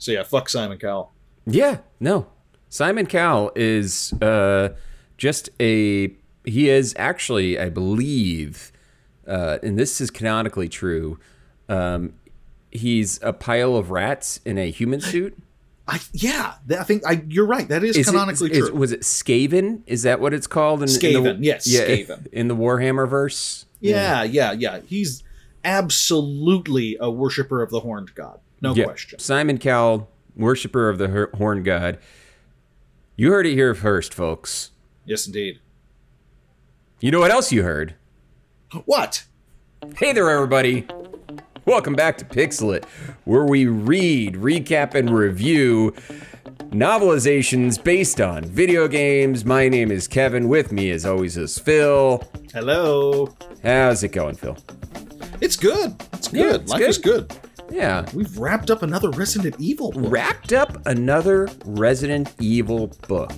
So yeah, fuck Simon Cowell. Yeah, no. Simon Cowell is uh, just a. He is actually, I believe, uh, and this is canonically true. Um, he's a pile of rats in a human suit. I yeah, th- I think I you're right. That is, Is canonically is- true. was it Skaven? Is that what it's called? In, in the, Skaven, yes, yeah, Skaven. In the Warhammer verse. yeah, yeah, yeah. He's absolutely a worshiper of the horned god. No Yeah. question. Simon Cowell, worshiper of the horn god. You heard it here first, folks. Yes, indeed. You know what else you heard? What? Hey there, everybody. Welcome back to Pixel It, where we read, recap, and review novelizations based on video games. My name is Kevin. With me, as always, is Phil. Hello. How's it going, Phil? It's good. It's Yeah, good. it's Life good. is good. Yeah. We've wrapped up another Resident Evil. book. Wrapped up another Resident Evil book.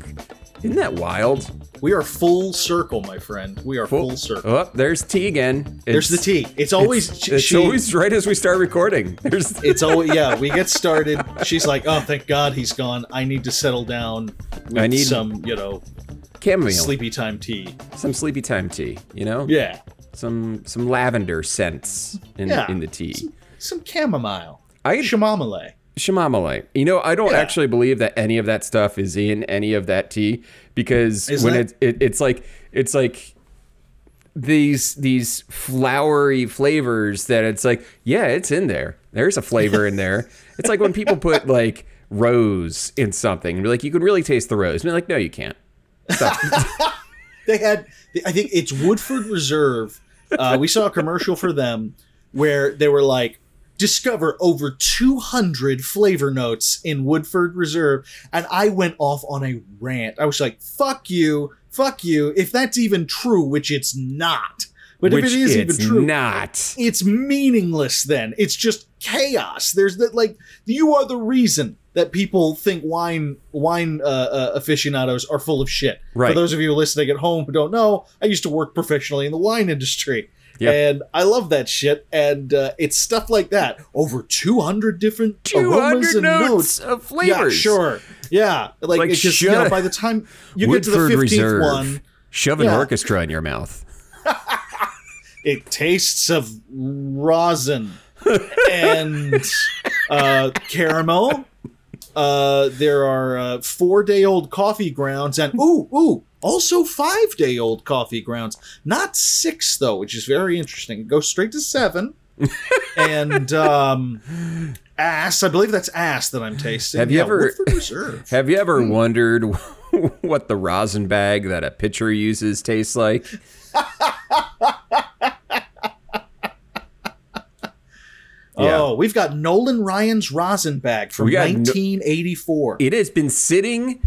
Isn't that wild? We are full circle, my friend. We are full, circle. Oh, there's T again. There's the It's- T. It's always It's, she- it's she- always right as we start recording. There's It's always yeah. We get started. She's like, "Oh, thank God he's gone. I need to settle down with I need- some, you know, chamomile, sleepy time tea." some sleepy time tea. You know, Yeah, some some lavender scents in Yeah. in the tea. some chamomile, I chamomile. Shamamale. You know, I don't Yeah. actually believe that any of that stuff is in any of that tea because Is when that- it, it it's like it's like these these flowery flavors that it's like yeah it's in there there's a flavor in there it's like when people put like rose in something and be like you can really taste the rose and be like no you can't They had, I think it's Woodford Reserve. Uh, we saw a commercial for them where they were like, discover over 200 flavor notes in Woodford Reserve. And I went off on a rant. I was like, fuck you, fuck you. If that's even true, which it's not. But which if it is even true, not it's meaningless then. It's just chaos. There's that like you are the reason that people think wine wine uh, uh, aficionados are full of shit. Right. For those of you listening at home who don't know, I used to work professionally in the wine industry. Yeah. And I love that shit. And uh, it's stuff like that. Over 200 different aromas and notes notes. of Yeah, flavors sure. Yeah. Like, Like, it's just, you know, by the time you get to the 15th reserve one, shove an Yeah. orchestra in your mouth it tastes of rosin and uh, caramel. Uh, there are uh, four day old coffee grounds and ooh ooh also five day old coffee grounds. Not six though, which is very interesting. It goes straight to seven. and um, ass. I believe that's ass that I'm tasting. Have you Yeah, ever- Have you ever wondered what the rosin bag that a pitcher uses tastes like? Yeah. Oh, we've got Nolan Ryan's rosin bag from We got no- 1984. It has been sitting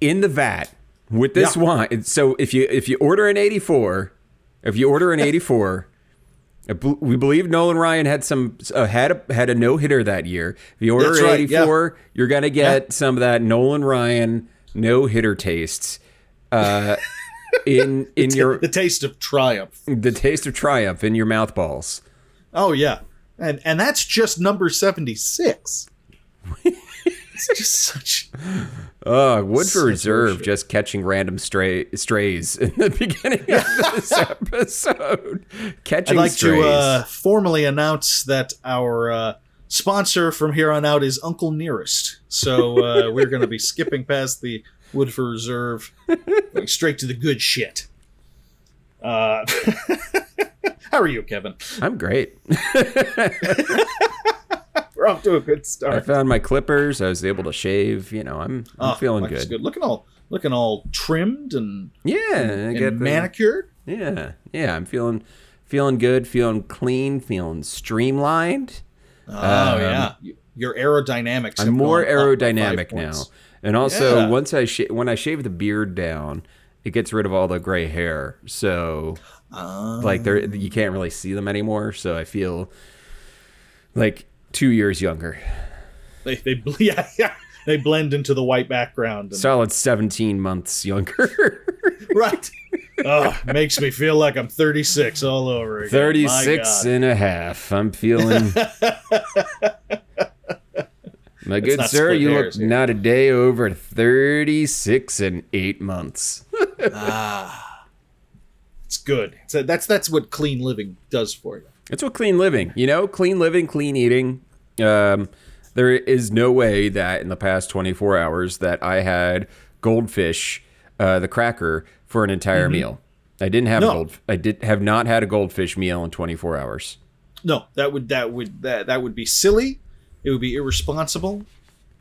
in the vat with this Yeah. wine. So if you if you order an 84, if you order an 84, we believe Nolan Ryan had some uh, had a had a no hitter that year. If you order an right, 84, you're gonna get some of that Nolan Ryan no hitter tastes. Uh, in in your the taste of triumph. the taste of triumph in your mouth balls. Oh yeah, and and that's just number seventy six. it's just such. Uh, Woodford Such Reserve just catching random stray strays in the beginning of this episode. Catching I'd like strays. to uh, formally announce that our uh, sponsor from here on out is Uncle Nearest. So uh, we're going to be skipping past the Woodford Reserve, going straight to the good shit. Uh, how are you, Kevin? I'm great. We're off to a good start. I found my clippers. I was able to shave. You know, I'm, I'm Oh, feeling is good. Looking all looking all trimmed and, Yeah, I and get the- Yeah, yeah. I'm feeling feeling good. Feeling clean. Feeling streamlined. Oh Um, yeah, your aerodynamics. I'm more gone up by five aerodynamic now. And also, Yeah. once I sh- when I shave the beard down, it gets rid of all the gray hair. So Ah. like there you can't really see them anymore so i feel like two years younger they they yeah, yeah they blend into the white background. And, solid 17 months younger right. oh, makes me feel like I'm 36 all over again. My 36 and a half i'm feeling My good sir, you look here. not a day over 36 and 8 months. ah, It's good. So that's that's what clean living does for you. It's what clean living, you know, clean living, clean eating. Um, there is no way that in the past 24 hours that I had goldfish, uh, the cracker, for an entire meal. I didn't have No. a gold. I did have not had a goldfish meal in 24 hours. No, that would that would that that would be silly. It would be irresponsible.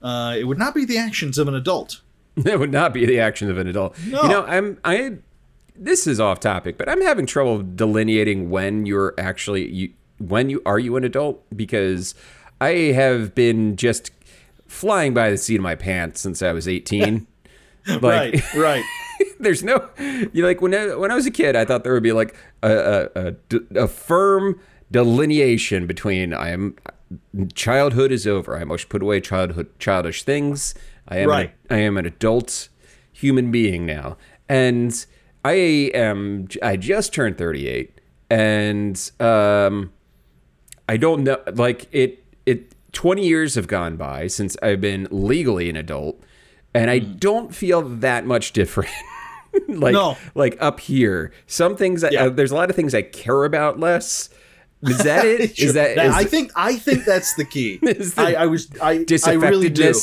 Uh, it would not be the actions of an adult. That would not be the action of an adult. No. You know, I'm I. This is off topic, but I'm having trouble delineating when you're actually you when you are you an adult because I have been just flying by the seat of my pants since I was 18. like right, right. there's no you know, like when I, when I was a kid, I thought there would be like a a, a, a firm delineation between I am childhood is over. I must put away childhood childish things. I am Right. an, I am an adult human being now, and I am I just turned 38, and um, I don't know like it it 20 years have gone by since I've been legally an adult and I don't feel that much different. like No. like up here. Some things I, Yeah. uh, there's a lot of things I care about less. Is that it? Is that Now, is, I think I think that's the key. Is the I, I was I I really do.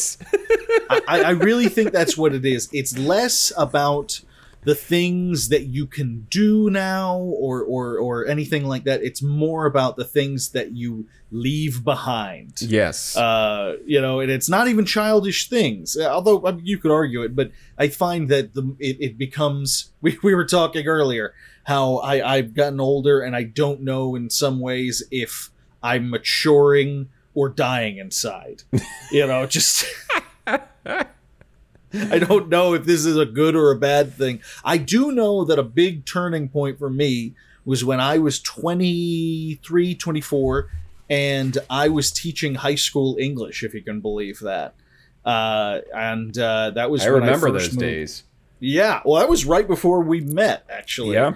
I, I really think that's what it is. It's less about the things that you can do now or or or anything like that. It's more about the things that you leave behind. yes. Uh, you know, and it's not even childish things. uh, Although I mean, you could argue it, but I find that the it, it becomes. We, we were talking earlier how I I've gotten older and I don't know in some ways if I'm maturing or dying inside. you know, just. I don't know if this is a good or a bad thing. I do know that a big turning point for me was when I was 23, 24, and I was teaching high school English, if you can believe that. Uh, and uh, that was I remember I those moved. days. Yeah, well, that was right before we met, actually. Yeah.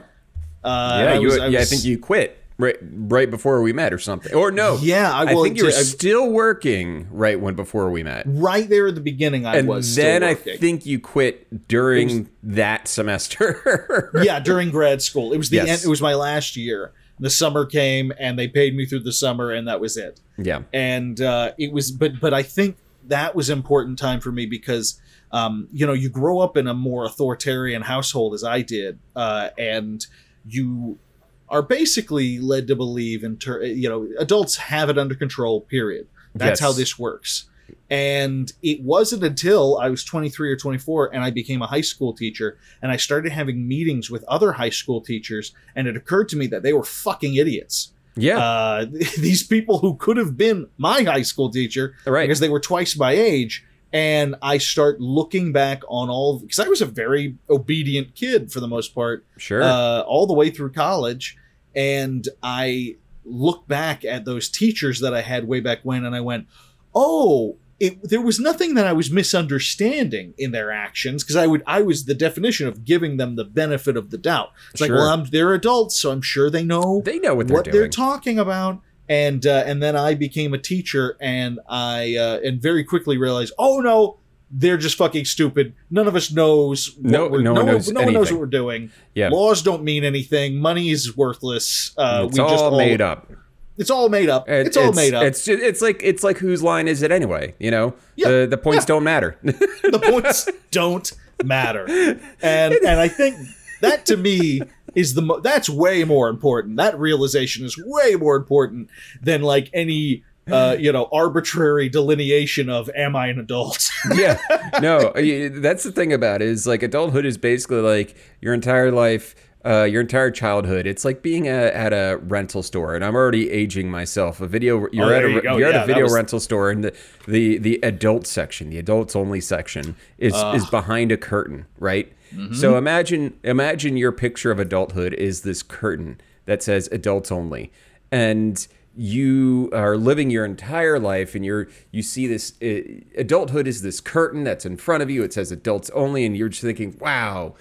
uh, yeah, I you, was- yeah, I think you quit right right before we met or something. Or no. Yeah, I, I, think you were still working right when before we met. right there at the beginning. I And was. then I think you quit during that semester. yeah, during grad school. It was the Yes. end. It was my last year. The summer came, and they paid me through the summer, and that was it. yeah. And uh, it was, but but I think that was important time for me because, um, you know, you grow up in a more authoritarian household as I did, uh, and you are basically led to believe in, ter- you know, adults have it under control. Period. That's Yes. how this works. And it wasn't until I was 23 or 24 and I became a high school teacher and I started having meetings with other high school teachers. And it occurred to me that they were fucking idiots. Yeah. Uh, these people who could have been my high school teacher right. because they were twice my age. And I start looking back on all because I was a very obedient kid for the most part Sure. uh, all the way through college. And I look back at those teachers that I had way back when, and I went, "Oh, it, there was nothing that I was misunderstanding in their actions because I would I was the definition of giving them the benefit of the doubt. It's like, well, I'm, they're adults, so I'm sure they know they know what they're what doing. they're talking about." And uh, and then I became a teacher, and I uh, and very quickly realized, oh no, they're just fucking stupid. None of us knows. What No- we're, no one knows no one knows what we're doing. Yeah. Laws don't mean anything. Money is worthless. Uh, it's we all just all made up. It's all made up. It- it's all made up. It's it's like it's like whose line is it anyway? You know, Yeah, the the points yeah. don't matter. the points don't matter. And and I think that to me is the mo- that's way more important. That realization is way more important than like any uh, you know arbitrary delineation of am I an adult? yeah, no, that's the thing about it is like adulthood is basically like your entire life. Uh, your entire childhood. It's like being a, at a rental store, and I'm already aging myself. A video, you're Oh, at a you you're Yeah, at a video was- rental store, and the, the the adult section, the adults only section, is is behind a curtain, right? Mm-hmm. So imagine imagine your picture of adulthood is this curtain that says adults only, and you are living your entire life and you're you see this uh, adulthood is this curtain that's in front of you it says adults only and you're just thinking wow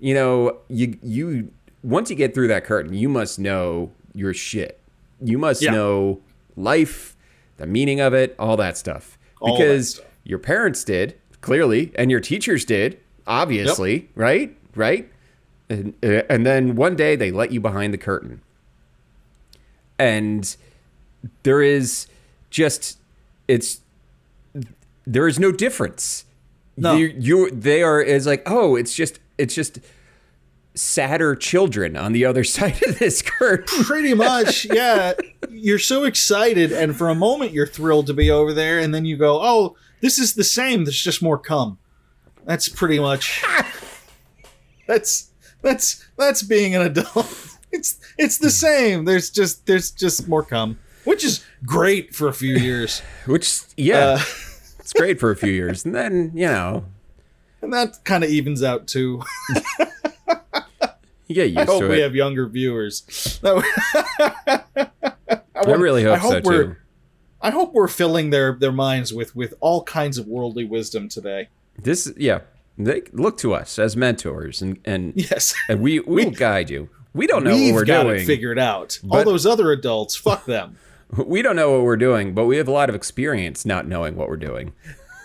you know you you once you get through that curtain you must know your shit you must Yeah. know life the meaning of it all that stuff All that because stuff. your parents did clearly, and your teachers did obviously, right? Right? And, uh, and then one day they let you behind the curtain, and there is just it's there is no difference. No. you, you they are is like oh it's just it's just sadder children on the other side of this curtain. Pretty much, yeah. You're so excited, and for a moment you're thrilled to be over there, and then you go, "Oh, this is the same. There's just more cum." That's pretty much. that's that's that's being an adult. It's it's the same. There's just there's just more cum, which is great for a few years, Which yeah, Uh, it's great for a few years, and then you know and that kind of evens out too. you get used I hope to we it. have younger viewers. That I really hope, so we're- too. I hope we're filling their their minds with with all kinds of worldly wisdom today. This yeah, they look to us as mentors, and and Yes. and we we will guide you. We don't know what we're got doing. it figured out. All those other adults, fuck them. We don't know what we're doing, but we have a lot of experience not knowing what we're doing.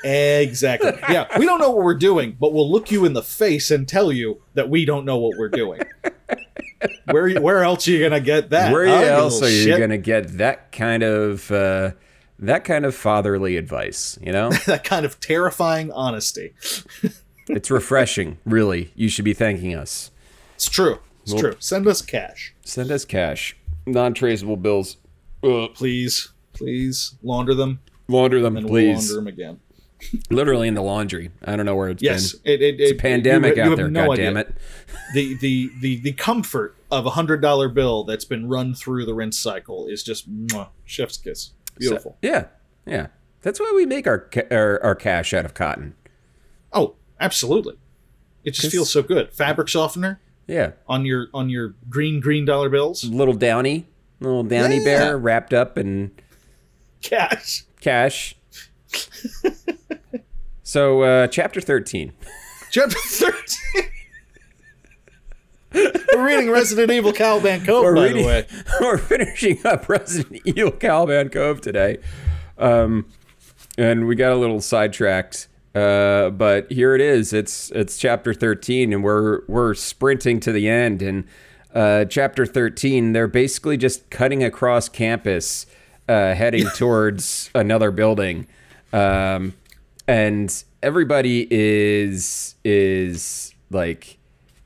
Exactly. Yeah, we don't know what we're doing, but we'll look you in the face and tell you that we don't know what we're doing. where where else are you gonna get that? Where else are you shit? going to get that kind of uh, that kind of fatherly advice? You know, that kind of terrifying honesty? it's refreshing. Really, you should be thanking us. It's true. It's Well- true. Send us cash, Send us cash, non-traceable bills. Ugh. please. Please launder them, Launder them, and we'll please. launder them again. Literally in the laundry. I don't know where it's Yes, been. it, it, It's a pandemic you- you out there. no God idea. damn it. the the the the comfort of a hundred dollar bill that's been run through the rinse cycle is just mwah, chef's kiss. Beautiful. So- yeah, yeah. That's why we make our, our our cash out of cotton. oh, absolutely. It just feels so good. Fabric softener Yeah, on your on your green green dollar bills. little downy, little downy Yeah. bear wrapped up in Cash. cash. so, uh, chapter thirteen. Chapter thirteen. We're reading Resident Evil Caliban Cove, We're by reading- the way. We're finishing up Resident Evil Caliban Cove today, um, and we got a little sidetracked. Uh, but here it is. It's it's chapter thirteen, and we're we're sprinting to the end. And uh, chapter thirteen, they're basically just cutting across campus, uh, heading towards another building, um, and everybody is is like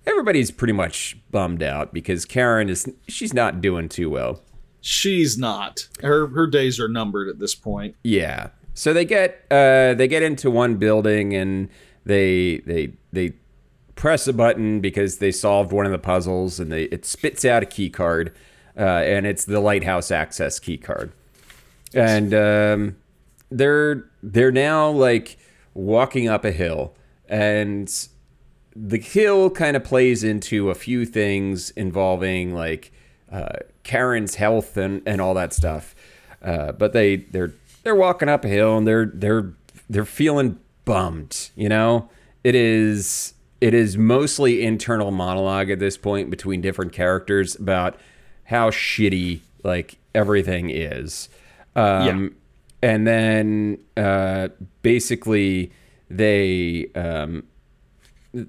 everybody's pretty much bummed out because Karen is she's not doing too well. She's not. Her her days are numbered at this point. Yeah. So they get uh, they get into one building and they they they press a button because they solved one of the puzzles and they it spits out a key card uh, and it's the lighthouse access key card. And um, they're they're now like walking up a hill and the hill kind of plays into a few things involving like uh, Karen's health and, and all that stuff. Uh, but they they're they're walking up a hill and they're they're they're feeling bummed. You know, it is it is mostly internal monologue at this point between different characters about how shitty like everything is. Um, And then uh, basically they um,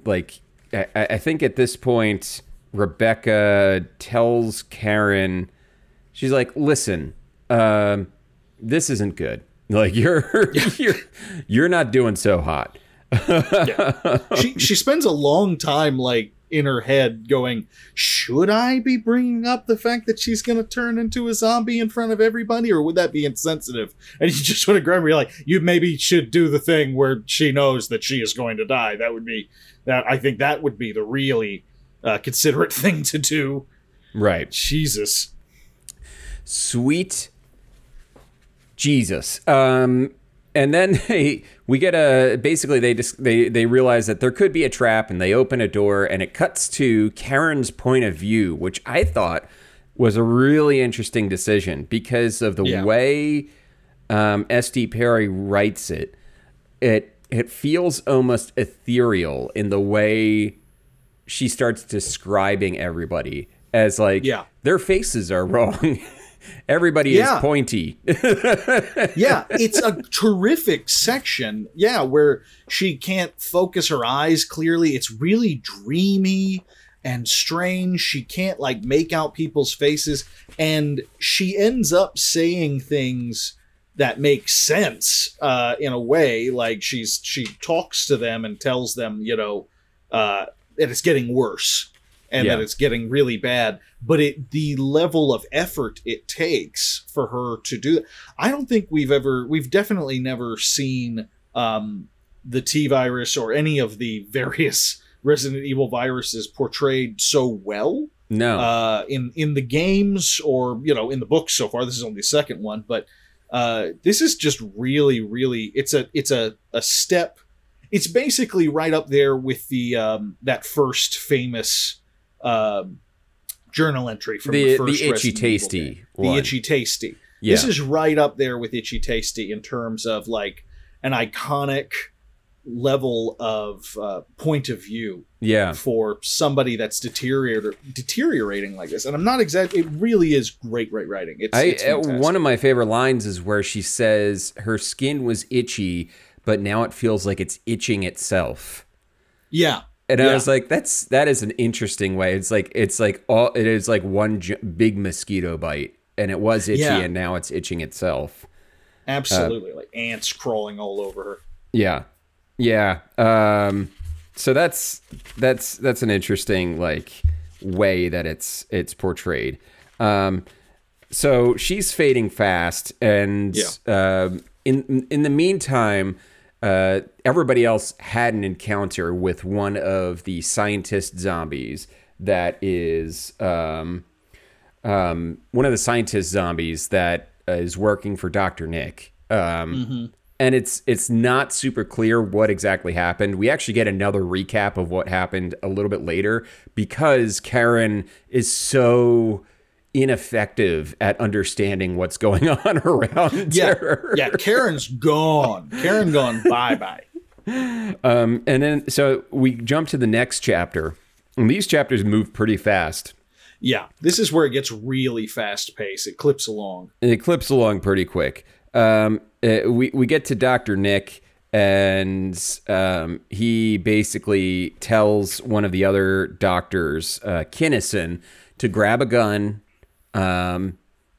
like I, I think at this point Rebecca tells Karen, she's like, "Listen, um, this isn't good. Like you're you're you're not doing so hot." she she spends a long time like in her head going should i be bringing up the fact that she's going to turn into a zombie in front of everybody or would that be insensitive and you just want to grab her like you maybe should do the thing where she knows that she is going to die that would be that i think that would be the really uh, considerate thing to do Right. jesus Sweet Jesus. Um, and then they, we get a basically they just they they realize that there could be a trap and they open a door and it cuts to Karen's point of view, which I thought was a really interesting decision because of the Yeah. way um, S.D. Perry writes it. It it feels almost ethereal in the way she starts describing everybody as like Yeah. their faces are wrong. Everybody Yeah. is pointy. yeah, it's a terrific section. Yeah, where she can't focus her eyes clearly. It's really dreamy and strange. She can't like make out people's faces and she ends up saying things that make sense uh in a way like she's she talks to them and tells them, you know, uh that it's getting worse and Yeah. that it's getting really bad but it the level of effort it takes for her to do that i don't think we've ever we've definitely never seen um the t virus or any of the various resident evil viruses portrayed so well No. uh in in the games or you know in the books so far this is only the second one but uh this is just really really it's a it's a a step it's basically right up there with the um that first famous um journal entry from the, the first the itchy tasty the itchy tasty. Yeah. this is right up there with itchy tasty in terms of like an iconic level of uh, point of view yeah. for somebody that's deteriorating deteriorating like this. And i'm not exactly it really is great great writing. It's, I it's uh, one of my favorite lines is where she says her skin was itchy, but now it feels like it's itching itself. yeah And I was like, that's that is an interesting way. It's like it's like all it is like one j- big mosquito bite, and it was itchy, Yeah. and now it's itching itself. absolutely like ants crawling all over her Yeah, yeah. Um, so that's that's that's an interesting like way that it's it's portrayed. Um, so she's fading fast, and um, in in the meantime, uh, everybody else had an encounter with one of the scientist zombies that is um, um, one of the scientist zombies that is working for Doctor Nick. Um, And it's it's not super clear what exactly happened. We actually get another recap of what happened a little bit later because Karen is so ineffective at understanding what's going on around yeah her. yeah karen's gone karen gone bye-bye Um, and then so we jump to the next chapter. And these chapters move pretty fast. yeah this is where it gets really fast paced it clips along it clips along pretty quick. Um, uh, we we get to Doctor Nick, and um, he basically tells one of the other doctors, uh, Kinnison, to grab a gun. Um,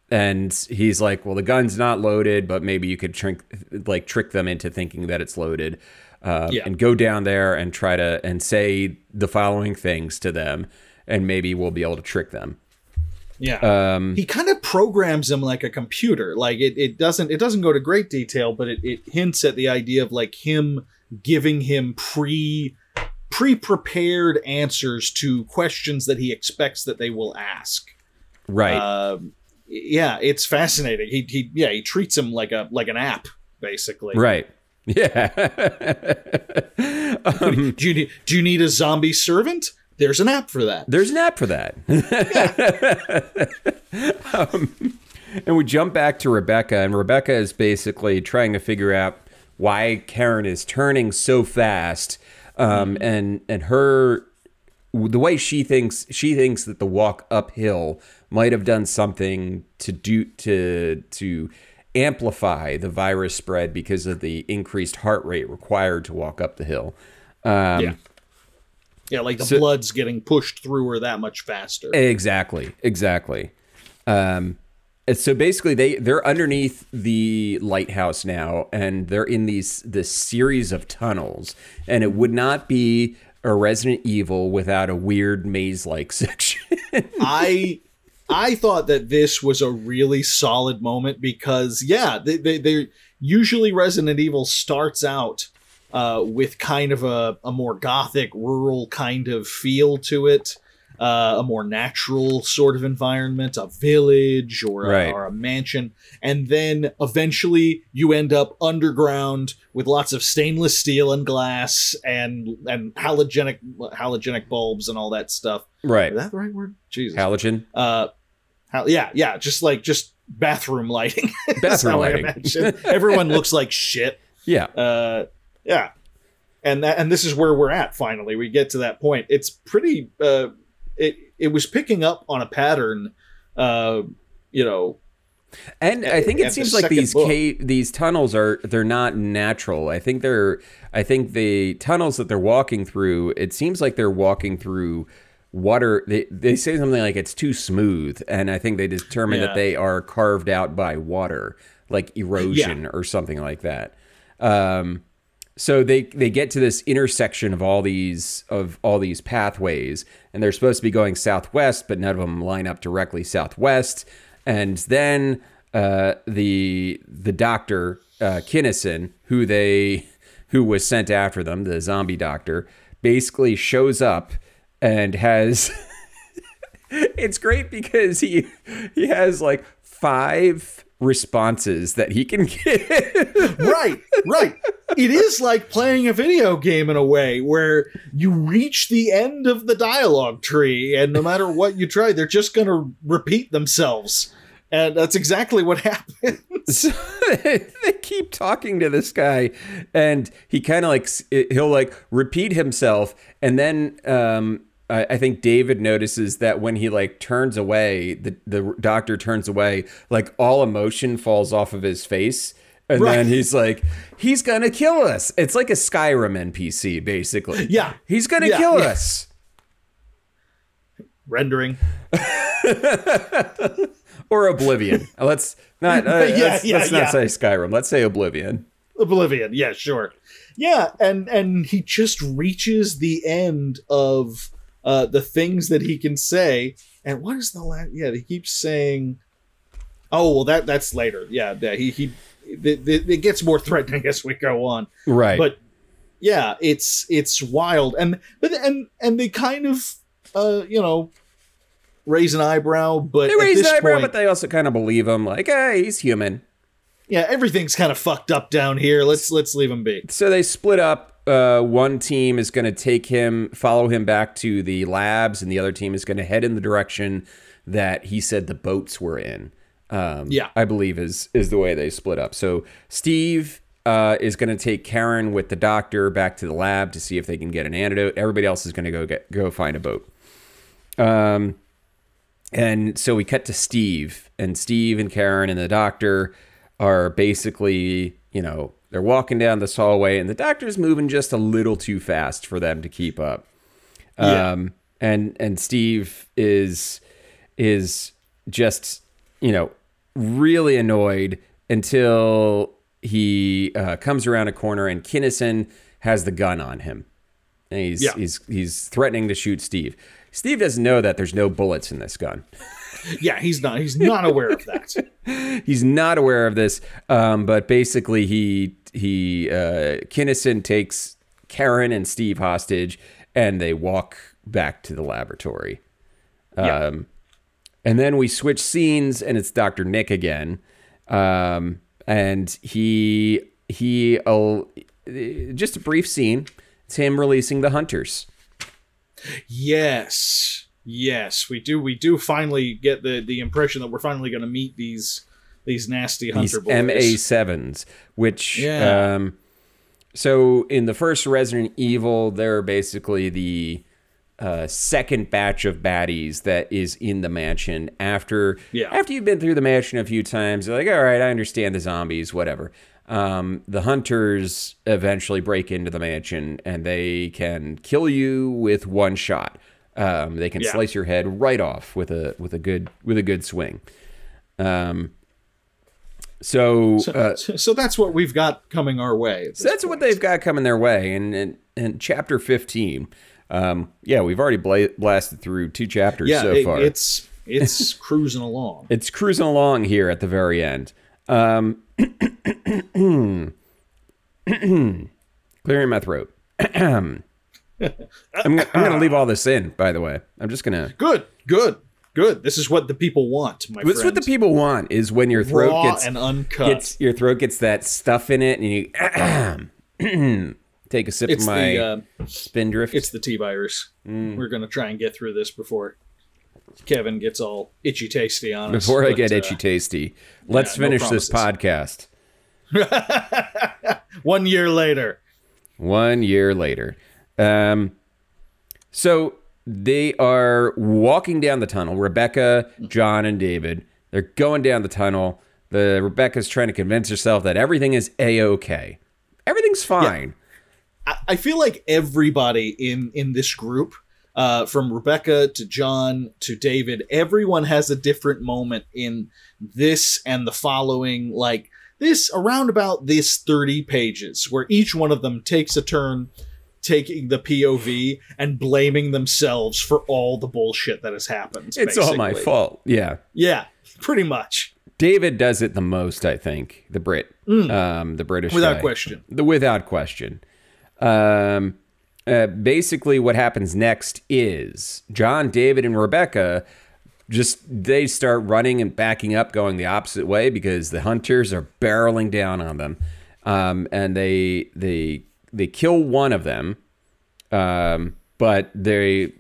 and he's like, "Well, the gun's not loaded, but maybe you could trick like trick them into thinking that it's loaded." Uh, Yeah. And go down there and try to and say the following things to them, and maybe we'll be able to trick them. Yeah. Um, he kind of programs him like a computer. Like it, it doesn't it doesn't go to great detail, but it, it hints at the idea of like him giving him pre pre prepared answers to questions that he expects that they will ask. Right. Um, yeah, it's fascinating. He, he yeah he treats him like a like an app basically. Right. Yeah. um, Do you need do you need a zombie servant? There's an app for that. there's an app for that. um, and we jump back to Rebecca, and Rebecca is basically trying to figure out why Karen is turning so fast. Um, and and her the way she thinks she thinks that the walk uphill might have done something to do to to amplify the virus spread because of the increased heart rate required to walk up the hill. Um, yeah. Yeah, like the so- blood's getting pushed through her that much faster. Exactly, exactly. Um, so basically, they they're underneath the lighthouse now, and they're in these this series of tunnels, and it would not be a Resident Evil without a weird maze-like section. I I thought that this was a really solid moment because yeah, they they they usually Resident Evil starts out uh, with kind of a, a more gothic, rural kind of feel to it, uh, a more natural sort of environment, a village or a, Right. or a mansion, and then eventually you end up underground with lots of stainless steel and glass and and halogenic halogenic bulbs and all that stuff. right. Is that the right word? Jesus. Halogen. uh, how, yeah, yeah, just like just bathroom lighting. Bathroom lighting. Everyone looks like shit. Yeah. Uh, yeah, and that, and this is where we're at. Finally, we get to that point. It's pretty. Uh, it it was picking up on a pattern. Uh, you know, And I think it At the seems like these cave, these tunnels are they're not natural. I think they're I think the tunnels that they're walking through, it seems like they're walking through water. They they say something like it's too smooth, and I think they determine Yeah. that they are carved out by water, like erosion or something like that. Um, so they they get to this intersection of all these of all these pathways and they're supposed to be going southwest but none of them line up directly southwest and then uh, the the doctor uh, Kinnison who they who was sent after them the zombie doctor basically shows up and has it's great because he he has like five responses that he can give right, right. It is like playing a video game in a way where you reach the end of the dialogue tree, and no matter what you try, they're just going to repeat themselves. And that's exactly what happens. So they keep talking to this guy, and he kind of like he'll like repeat himself, and then um, I, I think David notices that when he like turns away, the the doctor turns away, like all emotion falls off of his face. And Right. then he's like, he's gonna kill us. It's like a Skyrim NPC, basically. Yeah. He's gonna Yeah, kill yeah. us. Rendering. Or Oblivion. let's not. Uh, Yeah, let's, let's not say Skyrim. Let's say Oblivion. Oblivion, yeah, sure. Yeah, and and he just reaches the end of uh the things that he can say. And what is the last yeah, he keeps saying Oh, well that that's later. Yeah, yeah he he it, it it gets more threatening as we go on. Right. But yeah, it's it's wild. And but and and they kind of uh, you know, raise an eyebrow, but they at raise this an eyebrow, point, but they also kind of believe him. Like, hey, he's human. yeah, everything's kind of fucked up down here. Let's let's leave him be. So they split up. Uh, one team is going to take him, follow him back to the labs, and the other team is going to head in the direction that he said the boats were in. Um, Yeah. I believe is is the way they split up. So Steve uh, is going to take Karen with the doctor back to the lab to see if they can get an antidote. Everybody else is going to go get go find a boat. Um, and so we cut to Steve, and Steve and Karen and the doctor are basically, you know, they're walking down this hallway, and the doctor's moving just a little too fast for them to keep up. Yeah. Um, and and Steve is is just you know really annoyed until he uh, comes around a corner and Kinnison has the gun on him. And he's Yeah. he's he's threatening to shoot Steve. Steve doesn't know that there's no bullets in this gun. Yeah, he's not he's not aware of that. He's not aware of this, um, but basically he he uh, Kinnison takes Karen and Steve hostage, and they walk back to the laboratory. Yeah. Um, and then we switch scenes, and it's Doctor Nick again, um, and he he uh, just a brief scene. It's him releasing the hunters. Yes, yes, we do. We do finally get the the impression that we're finally going to meet these these nasty these hunter boys. MA sevens, which Yeah. um, so in the first Resident Evil, they're basically the uh, second batch of baddies that is in the mansion after Yeah. after you've been through the mansion a few times. You're like, all right, I understand the zombies, whatever. Um, the hunters eventually break into the mansion and they can kill you with one shot. Um, they can Yeah. slice your head right off with a with a good with a good swing. Um, so, So, uh, so that's what we've got coming our way. so that's what they've got coming their way. And in, in chapter 15, um, yeah, we've already bla- blasted through two chapters Yeah, so it- far. it's it's cruising along. it's cruising along here at the very end. Um, clearing my throat. I'm, go- I'm going to leave all this in, by the way. I'm just going to. Good, good, good. This is what the people want, my This is what the people want is when your throat Raw gets and uncut. gets your throat gets that stuff in it, and you take a sip it's of my the uh, spindrift. it's the T virus. Mm. We're gonna try and get through this before Kevin gets all itchy tasty on us. Before I but, get uh, itchy tasty, let's yeah, no finish this podcast. One year later. One year later. Um, so they are walking down the tunnel. Rebecca, John, and David They're going down the tunnel. The Rebecca's trying to convince herself that everything is a okay. Everything's fine. I, I feel like everybody in in this group, uh, from Rebecca to John to David, everyone has a different moment in this and the following, like this around about this 30 pages, where each one of them takes a turn taking the POV and blaming themselves for all the bullshit that has happened. It's all my fault. Yeah. Yeah, pretty much. David does it the most, I think. The Brit, um, the British, Mm. Without guy. question. The without question. Um, uh, basically, what happens next is John, David, and Rebecca just they start running and backing up, going the opposite way because the hunters are barreling down on them, um, and they they they kill one of them, um, but they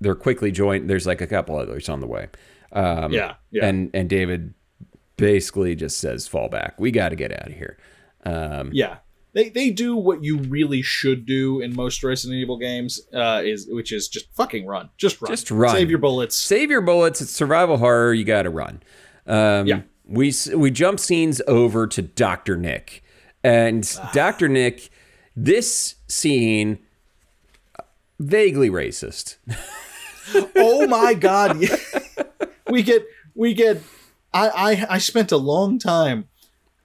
they're quickly joined. There's like a couple others on the way. Um, Yeah, yeah. And and David basically just says, "Fall back. We got to get out of here." Um, Yeah. They, they do what you really should do in most Resident Evil games, uh, is which is just fucking run, just run, Just run. save your bullets. save your bullets. It's survival horror. You got to run. Um, Yeah. We we jump scenes over to Doctor Nick, and. Doctor Nick. This scene vaguely racist. oh my god we get we get I, I i spent a long time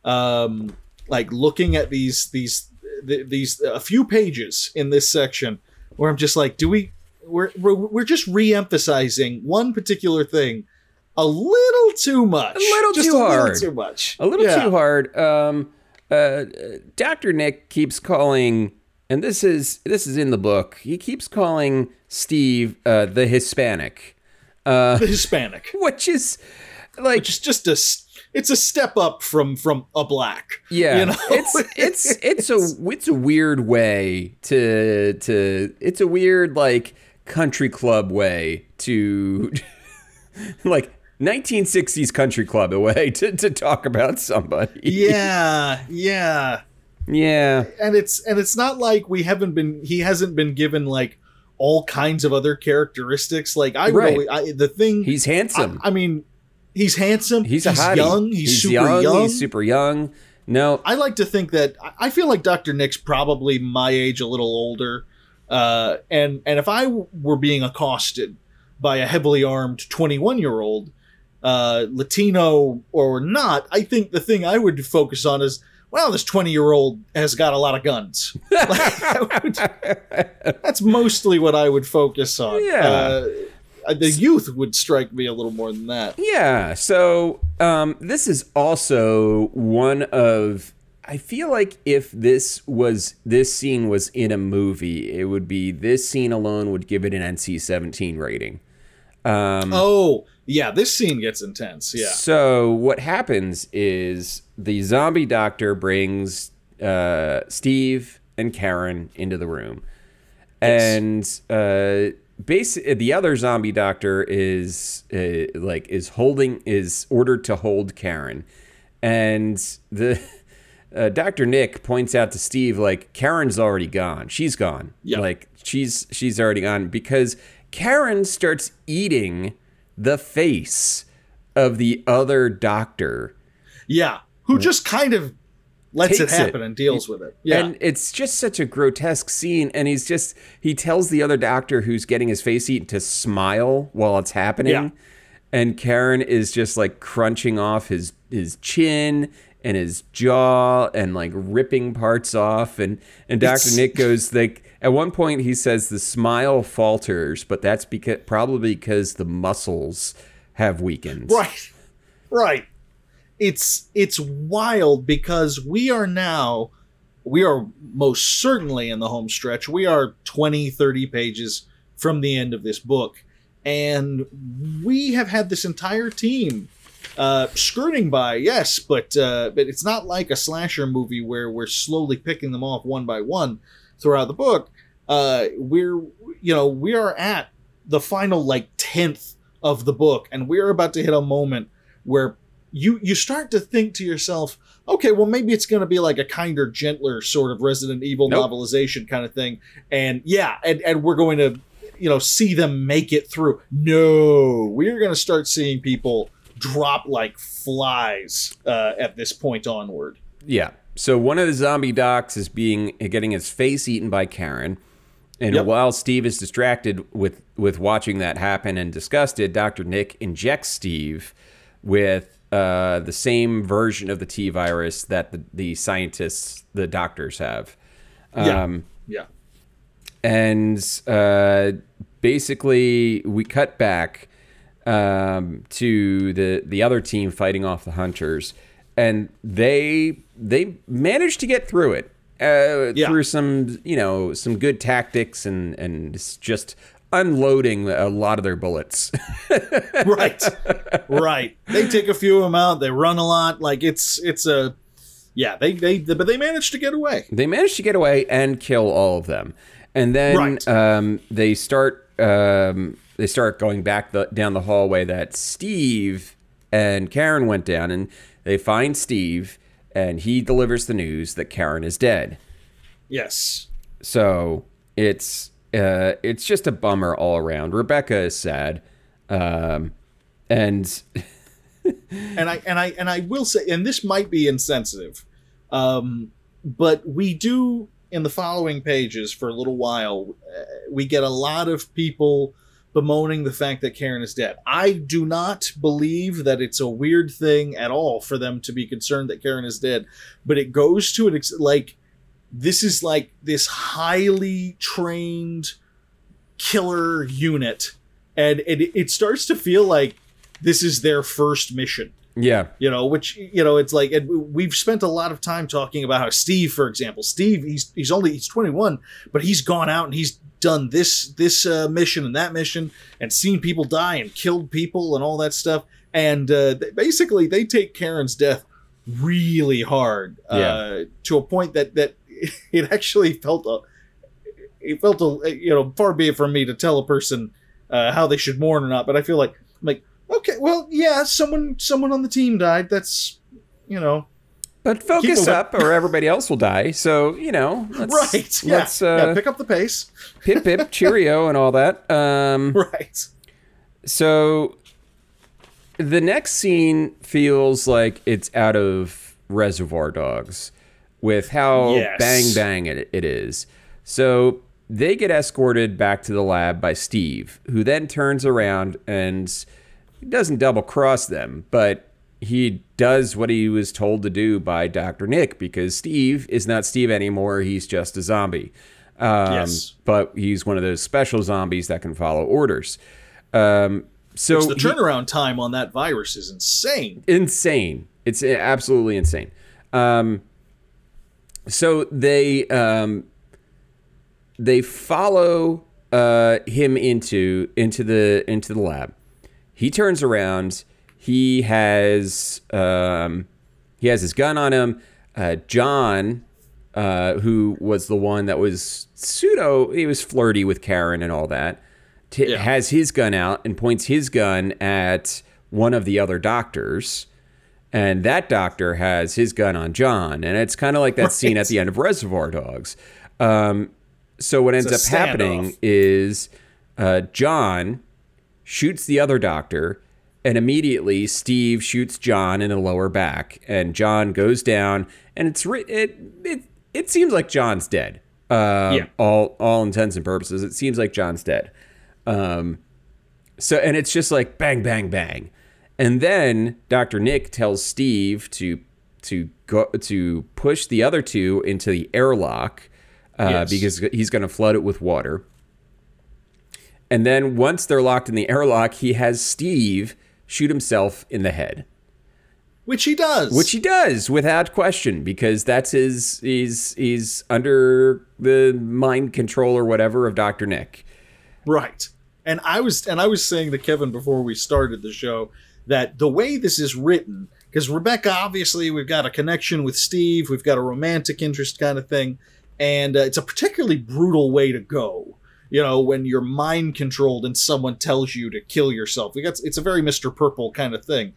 um like looking at these these these a few pages in this section where i'm just like do we we're we're, we're just re-emphasizing one particular thing a little too much a little just too a little hard. too much a little Yeah. too hard. Um, uh, Doctor Nick keeps calling, and this is this is in the book. He keeps calling Steve uh, the Hispanic, uh, the hispanic. which is like which is just a it's a step up from from a black yeah, you know? It's it's it's a it's a weird way to to it's a weird like country club way to like 1960s country club way to, to talk about somebody. yeah yeah Yeah. and it's and it's not like we haven't been he hasn't been given like all kinds of other characteristics like i Right. really I, the thing He's handsome. I, I mean he's handsome he's a hottie. young he's, super young, young, He's super young. No, i like to think that I- i feel like dr nick's probably my age a little older uh and and if i were being accosted by a heavily armed 21 year old uh latino or not i think the thing i would focus on is well, this 20 year old has got a lot of guns. Like, would- that's mostly what I would focus on. Yeah. Uh, the youth would strike me a little more than that. Yeah. So um, this is also one of. I feel like if this was this scene was in a movie, it would be this scene alone would give it an NC-17 rating. Um, Oh, yeah, this scene gets intense. Yeah. So what happens is the zombie doctor brings uh, Steve and Karen into the room, and uh, basi- the other zombie doctor is uh, like is holding is ordered to hold Karen, and the. Uh, Dr. Nick points out to Steve like Karen's already gone. She's gone. Yeah. Like she's she's already gone because Karen starts eating the face of the other doctor. Yeah. Who mm. just kind of lets it Takes it. happen and deals with it. Yeah. And it's just such a grotesque scene. And he's just, he tells the other doctor who's getting his face eaten to smile while it's happening. Yeah. And Karen is just like crunching off his, his chin and his jaw and like ripping parts off. And, and Dr. It's- Nick goes like, at one point he says the smile falters, but that's because probably because the muscles have weakened. Right. Right. It's it's wild because we are now we are most certainly in the home stretch. We are 20 30 pages from the end of this book and we have had this entire team uh skirting by yes but uh but it's not like a slasher movie where we're slowly picking them off one by one throughout the book uh we're you know we are at the final like 10th of the book and we're about to hit a moment where you you start to think to yourself okay well maybe it's going to be like a kinder gentler sort of resident evil Nope. novelization kind of thing and yeah and and we're going to you know see them make it through no we're going to start seeing people drop like flies uh, at this point onward. Yeah. So one of the zombie docs is being getting his face eaten by Karen. And Yep. while Steve is distracted with with watching that happen and disgusted, Dr. Nick injects Steve with uh, the same version of the T virus that the, the scientists, the doctors have. Yeah. Um, Yeah. and uh, basically we cut back um, to the the other team fighting off the hunters, and they they managed to get through it uh, Yeah. through some you know some good tactics and and just unloading a lot of their bullets. right. Right. They take a few of them out. They run a lot. Like it's it's a yeah they they but they managed to get away. They managed to get away and kill all of them. And then Right. um, they start um, they start going back the, down the hallway that steve and karen went down. And they find steve and he delivers the news that karen is dead. Yes. So it's uh, it's just a bummer all around. Rebecca is sad um, and and I and I and I will say, and this might be insensitive, um, but we do in the following pages for a little while, uh, we get a lot of people bemoaning the fact that Karen is dead. I do not believe that it's a weird thing at all for them to be concerned that Karen is dead, but it goes to an ex- like this is like this highly trained killer unit and it, it starts to feel like this is their first mission yeah you know which you know it's like and we've spent a lot of time talking about how steve for example steve he's he's only he's 21 but he's gone out and he's done this this uh, mission and that mission and seen people die and killed people and all that stuff and uh, they, basically they take karen's death really hard uh, Yeah. to a point that that it actually felt a it felt a you know far be it from me to tell a person uh, how they should mourn or not but i feel like I'm like okay well yeah someone someone on the team died that's you know but focus up or everybody else will die. So you know let's, right yeah, let's uh, yeah pick up the pace. pip pip cheerio and all that. Um right. so the next scene feels like it's out of reservoir dogs with how Yes. bang bang it, it is. So they get escorted back to the lab by steve who then turns around and doesn't double cross them but he does what he was told to do by dr nick because steve is not steve anymore he's just a zombie um, Yes. but he's one of those special zombies that can follow orders um, so Which the he- turnaround time on that virus is insane insane. It's absolutely insane. Um, so they um, they follow uh, him into into the into the lab. He turns around. He has um, he has his gun on him. Uh, John, uh, who was the one that was pseudo, he was flirty with Karen and all that, t- Yeah. has his gun out and points his gun at one of the other doctors. And that doctor has his gun on John. And it's kind of like that scene at the end of Reservoir Dogs. Um, so what ends up happening is uh, John shoots the other doctor, and immediately Steve shoots John in the lower back, and John goes down, and it's it it it seems like John's dead. Um, Yeah. All all intents and purposes, it seems like John's dead. Um, so and it's just like bang bang bang, and then Doctor Nick tells Steve to to go to push the other two into the airlock uh, Yes. because he's going to flood it with water. And then once they're locked in the airlock, he has Steve shoot himself in the head, which he does which he does without question because that's his he's he's under the mind control or whatever of Dr. Nick. Right. And I was and I was saying to Kevin before we started the show that the way this is written, because Rebecca, obviously, we've got a connection with Steve, we've got a romantic interest kind of thing, and uh, it's a particularly brutal way to go. You know, when you're mind controlled and someone tells you to kill yourself, got it's a very Mister Purple kind of thing,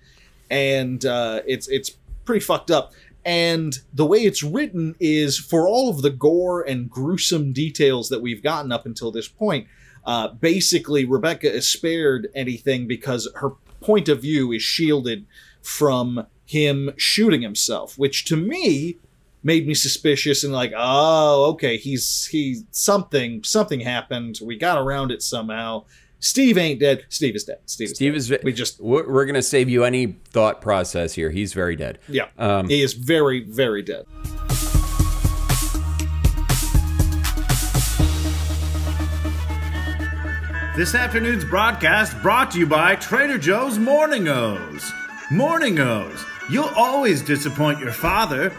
and uh, it's it's pretty fucked up. And the way it's written is for all of the gore and gruesome details that we've gotten up until this point, uh, basically Rebecca is spared anything because her point of view is shielded from him shooting himself, which to me made me suspicious and like, oh, okay, he's he something something happened. We got around it somehow. Steve ain't dead. Steve is dead. Steve is Steve dead. is. ve- We just We're, we're gonna save you any thought process here. He's very dead. yeah. Um, he is very very dead. This afternoon's broadcast brought to you by Trader Joe's Morning O's. Morning O's. You'll always disappoint your father.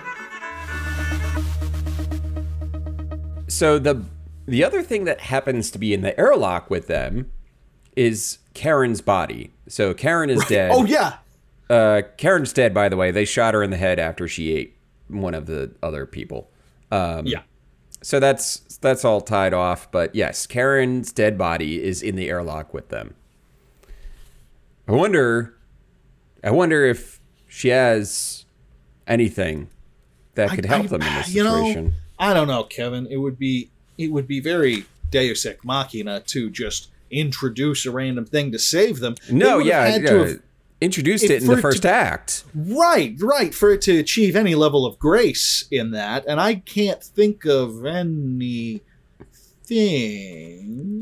So the the other thing that happens to be in the airlock with them is Karen's body. So Karen is dead. Oh yeah. Uh, Karen's dead, by the way. They shot her in the head after she ate one of the other people. Um, Yeah. So that's that's all tied off. But yes, Karen's dead body is in the airlock with them. I wonder. I wonder if she has anything that could help I- them in this you know, situation. I don't know, Kevin. It would be it would be very Deus Ex Machina to just introduce a random thing to save them. No, yeah, had yeah. to have- introduced if it in the it to- first act. right, right, for it to achieve any level of grace in that, and I can't think of anything.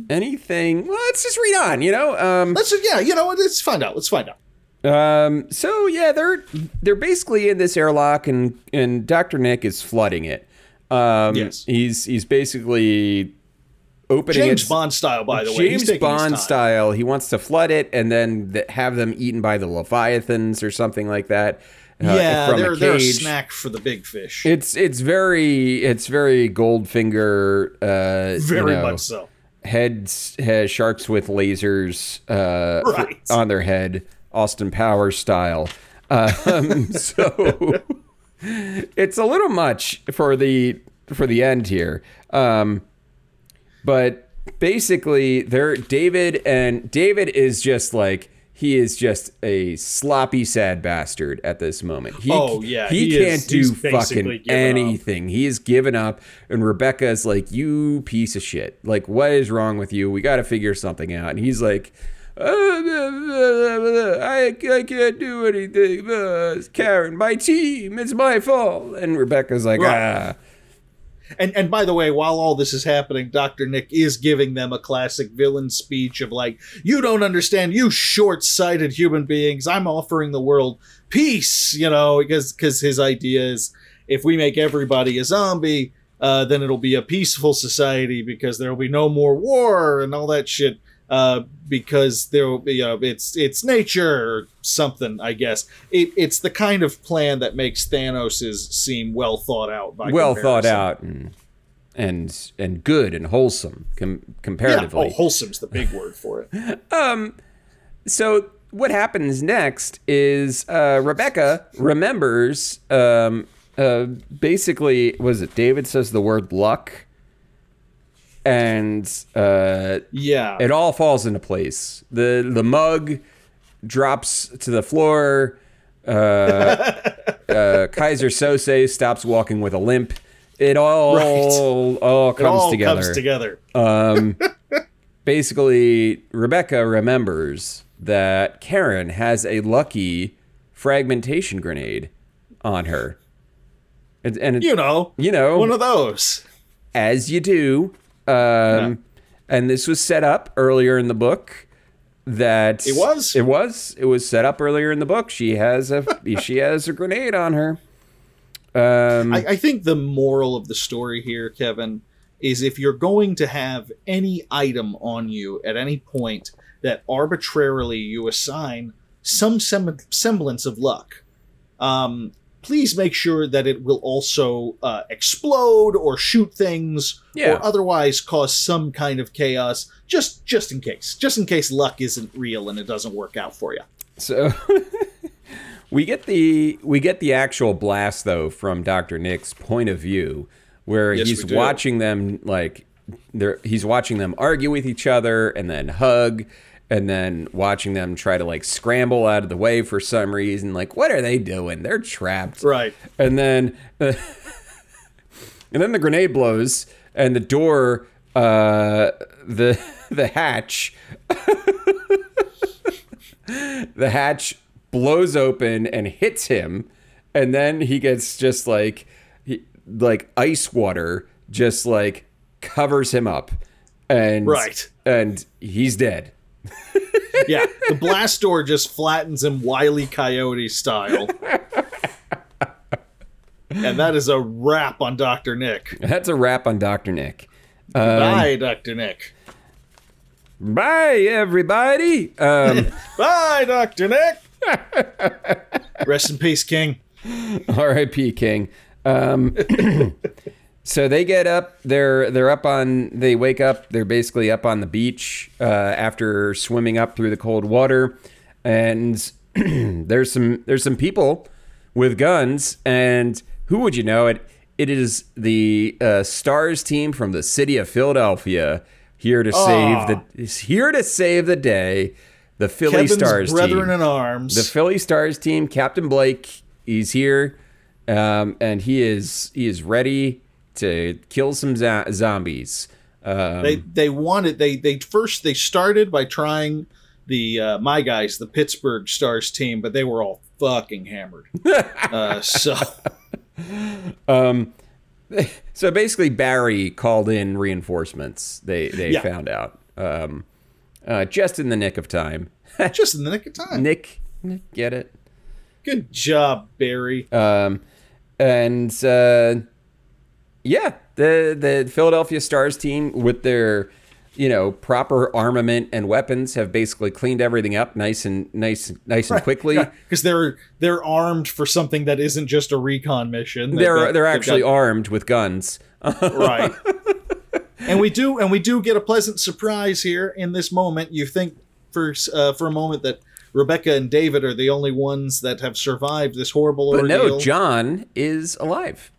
Anything? Well, let's just read on. You know. Um, Let's yeah, you know? Let's find out. Let's find out. Um. So yeah, they're they're basically in this airlock, and and Doctor Nick is flooding it. Um, Yes. He's he's basically opening James it. Bond style, by the way. James Bond style. He wants to flood it and then th- have them eaten by the leviathans or something like that. uh, yeah, from they're a they're a snack for the big fish. It's it's very it's very Goldfinger. Uh, very you know, much so. heads has sharks with lasers uh, Right. on their head, Austin Powers style. Um, so it's a little much for the for the end here. Um, but basically, they're David and David is just like he is just a sloppy, sad bastard at this moment. He, Oh, yeah, he, he can't do fucking given up. anything. He has given up, and Rebecca is like, "You piece of shit! Like, what is wrong with you? We got to figure something out." And he's like. "Uh, blah, blah, blah, I, I can't do anything. Uh, Karen, my team, it's my fault. And Rebecca's like, Right. ah. And and by the way, while all this is happening, Doctor Nick is giving them a classic villain speech of like, "You don't understand, you short-sighted human beings. I'm offering the world peace." You know, because because his idea is if we make everybody a zombie, uh, then it'll be a peaceful society because there will be no more war and all that shit. Uh, because there will be, you know, it's it's nature or something. I guess it, it's the kind of plan that makes Thanos's seem well thought out. By well thought out and and and good and wholesome com- Yeah, comparatively. oh, wholesome's the big word for it. um, so what happens next is uh, Rebecca remembers. Um, uh, basically, was it David says the word luck, and uh, Yeah, it all falls into place. the The mug drops to the floor. Uh, uh, Keyser Söze stops walking with a limp. It all Right. all it comes all together. comes together. Um, basically, Rebecca remembers that Karen has a lucky fragmentation grenade on her, and, and it- you know, you know, one of those. as you do. Um, And this was set up earlier in the book. That It was? It was. It was set up earlier in the book. She has a she has a grenade on her. Um, I, I think the moral of the story here, Kevin, is if you're going to have any item on you at any point that arbitrarily you assign some sem- semblance of luck, um, please make sure that it will also uh, explode or shoot things Yeah. or otherwise cause some kind of chaos. Just just in case, just in case luck isn't real and it doesn't work out for you. So we get the we get the actual blast though from Dr. Nick's point of view where Yes, he's watching them like they're he's watching them argue with each other and then hug and then watching them try to like scramble out of the way for some reason like what are they doing they're trapped Right. and then and then the grenade blows and the door uh the the hatch the hatch blows open and hits him, and then he gets just like he, like ice water just like covers him up, and Right. and he's dead. Yeah, the blast door just flattens him Wily Coyote style. and that is a wrap on Dr. Nick. That's a wrap on Doctor Nick. Um, Bye, Dr. Nick. Bye, everybody. Um, Bye, Dr. Nick. Rest in peace, King. R.I.P. King. Um, so they get up. They're they're up on. They wake up. They're basically up on the beach uh, after swimming up through the cold water, and there's some there's some people with guns. And who would you know it? It is the uh, Stars team from the city of Philadelphia here to save the is here to save the day. The Philly Kevin's Stars brethren team. in arms. The Philly Stars team, Captain Blake, he's here, um, and he is he is ready to kill some zo- zombies. Um, they they wanted they they first they started by trying the uh, my guys the Pittsburgh Stars team, but they were all fucking hammered. uh, so so basically, Barry called in reinforcements. They they Yeah. found out um, uh, just in the nick of time. just in the nick of time. Nick, Nick, get it? Good job, Barry. Um, and uh, yeah, the the Philadelphia Stars team with their you know proper armament and weapons have basically cleaned everything up nice and nice nice and quickly. because they're they're armed for something that isn't just a recon mission. They've They're they're they've actually got- armed with guns. right. and we do and we do get a pleasant surprise here in this moment. You think for uh, for a moment that Rebecca and David are the only ones that have survived this horrible But ordeal. no, John is alive.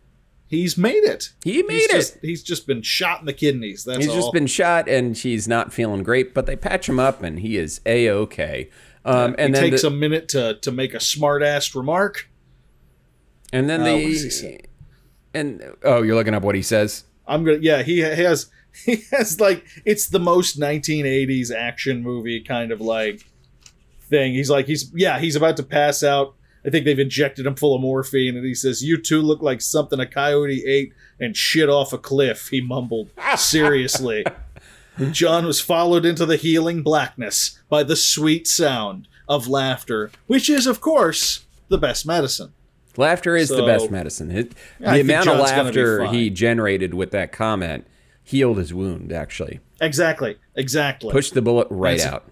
He's made it. He made he's it. Just, he's just been shot in the kidneys. That's He's all. just been shot and he's not feeling great, but they patch him up and he is a okay. Um, and he then takes the, a minute to to make a smart ass remark. and then Uh, what does he the and oh, you're looking up what he says. I'm gonna yeah he has he has like it's the most 1980s action movie kind of like thing. He's like he's yeah he's about to pass out. I think they've injected him full of morphine, and he says, "You two look like something a coyote ate and shit off a cliff." He mumbled seriously. John was followed into the healing blackness by the sweet sound of laughter, which is, of course, the best medicine. Laughter is the best medicine. It, Yeah, I the think amount of John's gonna be laughter he generated with that comment healed his wound. Actually, Exactly, exactly. pushed the bullet right That's- out.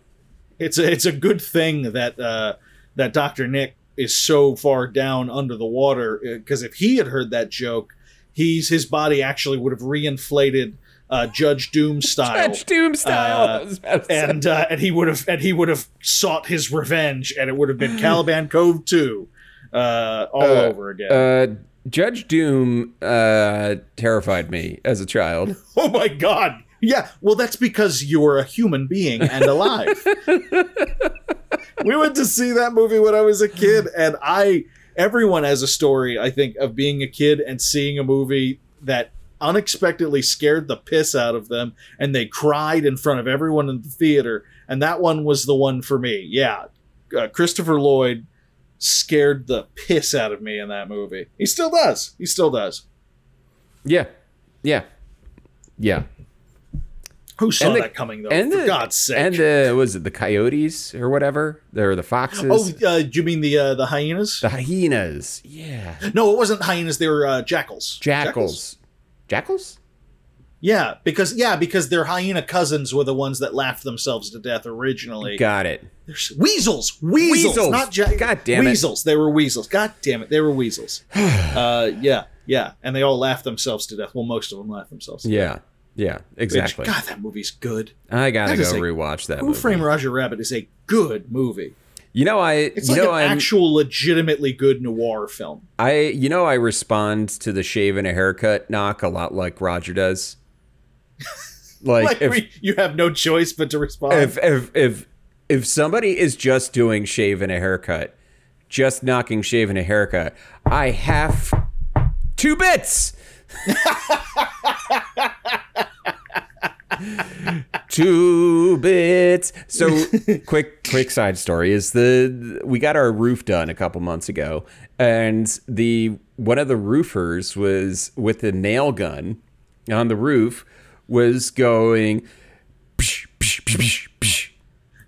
it's a, it's a good thing that uh, that Doctor Nick is so far down under the water because if he had heard that joke, he's his body actually would have reinflated uh, Judge Doom style. Judge Doom style. Uh, I was about to say. and uh, and he would have and he would have sought his revenge, and it would have been Caliban Cove two, uh, all Uh, over again. Uh, Judge Doom uh, terrified me as a child. oh my God! Yeah, well, that's because you were a human being and alive. we went to see that movie when I was a kid, and I everyone has a story, I think, of being a kid and seeing a movie that unexpectedly scared the piss out of them, and they cried in front of everyone in the theater. And that one was the one for me. Yeah, uh, Christopher Lloyd scared the piss out of me in that movie. He still does. He still does. Yeah, yeah, yeah. Who saw And the- that coming though? and for the, God's sake! And the was it the coyotes or whatever? They're the foxes. Oh, uh, do you mean the uh, the hyenas? the hyenas. Yeah, No, it wasn't hyenas. They were uh, jackals. jackals. Jackals? Yeah, because yeah, because their hyena cousins were the ones that laughed themselves to death originally. Got it. There's weasels, weasels, Weasels. not ja- God damn it. weasels. They were weasels. God damn it, they were weasels. uh, yeah, yeah, and they all laughed themselves to death. Well, most of them laughed themselves. To Yeah, yeah, exactly. God, that movie's good. I gotta that go rewatch that Who movie. Framed Roger Rabbit is a good movie. You know, I It's you like know an I'm, actual, legitimately good noir film. I you know I respond to the shave and a haircut knock a lot like Roger does. Like, Like if, we, you have no choice but to respond. if if if if somebody is just doing shave and a haircut, just knocking shave and a haircut, I have two bits. two bits. So quick, quick side story is the we got our roof done a couple months ago, and the one of the roofers was with a nail gun on the roof was going psh, psh, psh,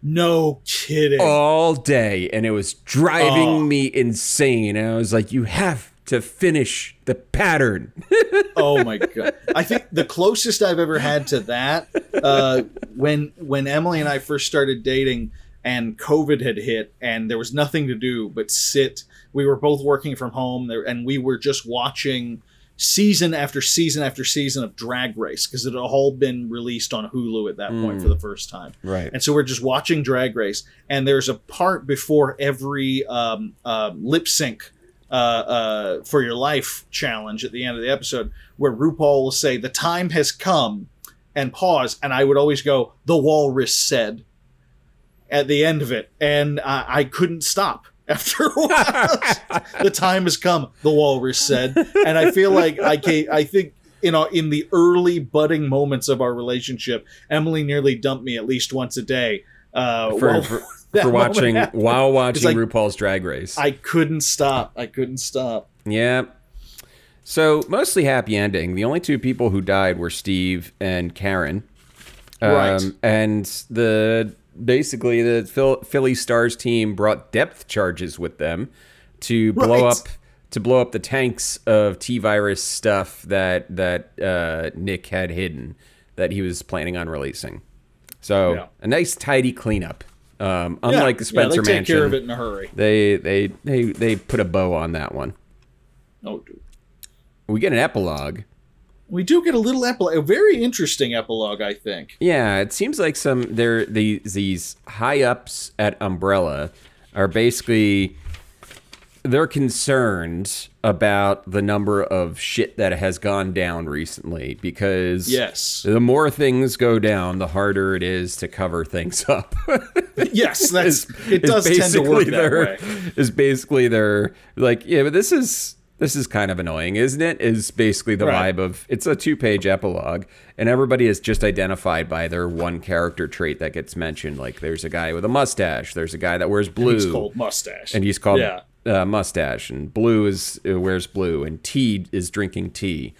No kidding. all day, and it was driving Oh. me insane. And I was like, "You have to finish the pattern." oh my god i think the closest i've ever had to that uh, when when emily and i first started dating and covid had hit and there was nothing to do but sit we were both working from home there and we were just watching season after season after season of drag race because it had all been released on hulu at that point for the first time Right. and so we're just watching drag race and there's a part before every um, uh, lip sync uh, uh, for your life challenge at the end of the episode where RuPaul will say the time has come and pause and I would always go the walrus said at the end of it and I, I couldn't stop after a while. the time has come the walrus said and I feel like I can I think you know in the early budding moments of our relationship Emily nearly dumped me at least once a day uh, For, for, for watching while watching like- RuPaul's Drag Race. I couldn't stop. I couldn't stop. Yeah. So mostly happy ending. The only two people who died were Steve and Karen. Um, Right. And the basically the Phil, Philly Stars team brought depth charges with them to blow Right. up to blow up the tanks of T virus stuff that that uh, Nick had hidden that he was planning on releasing. So Yeah. a nice tidy cleanup. Um, unlike the yeah, Spencer they take Mansion, care of it in a hurry. they they they they put a bow on that one. Oh, dude. We get an epilogue. We do get a little epilogue, a very interesting epilogue, I think. Yeah, it seems like some there these these high ups at Umbrella are basically they're concerned about the number of shit that has gone down recently because Yes. the more things go down, the harder it is to cover things up. yes, that's it. is Does tend to work that way. Is basically their like yeah, but this is this is kind of annoying, isn't it? Is basically the Right. vibe of it's a two page epilogue, and everybody is just identified by their one character trait that gets mentioned. Like there's a guy with a mustache, there's a guy that wears blue, He's called mustache, and he's called yeah. Uh, mustache, and blue is uh, wears blue, and tea is drinking tea.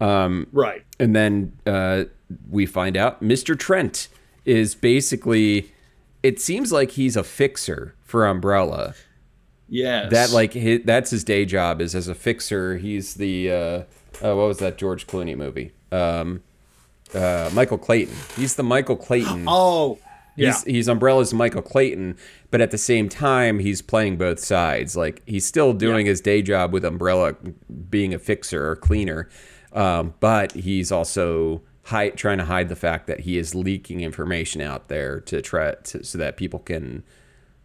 Right. And then uh, we find out Mr. Trent is basically. It seems like he's a fixer for Umbrella. Yes. That like his, that's his day job is as a fixer. He's the uh, uh, what was that George Clooney movie? Um, uh, Michael Clayton. He's the Michael Clayton. Oh, yeah. He's he's Umbrella's Michael Clayton, but at the same time he's playing both sides. Like he's still doing his day job with Umbrella, being a fixer or cleaner, um, but he's also hide, trying to hide the fact that he is leaking information out there to try to, so that people can,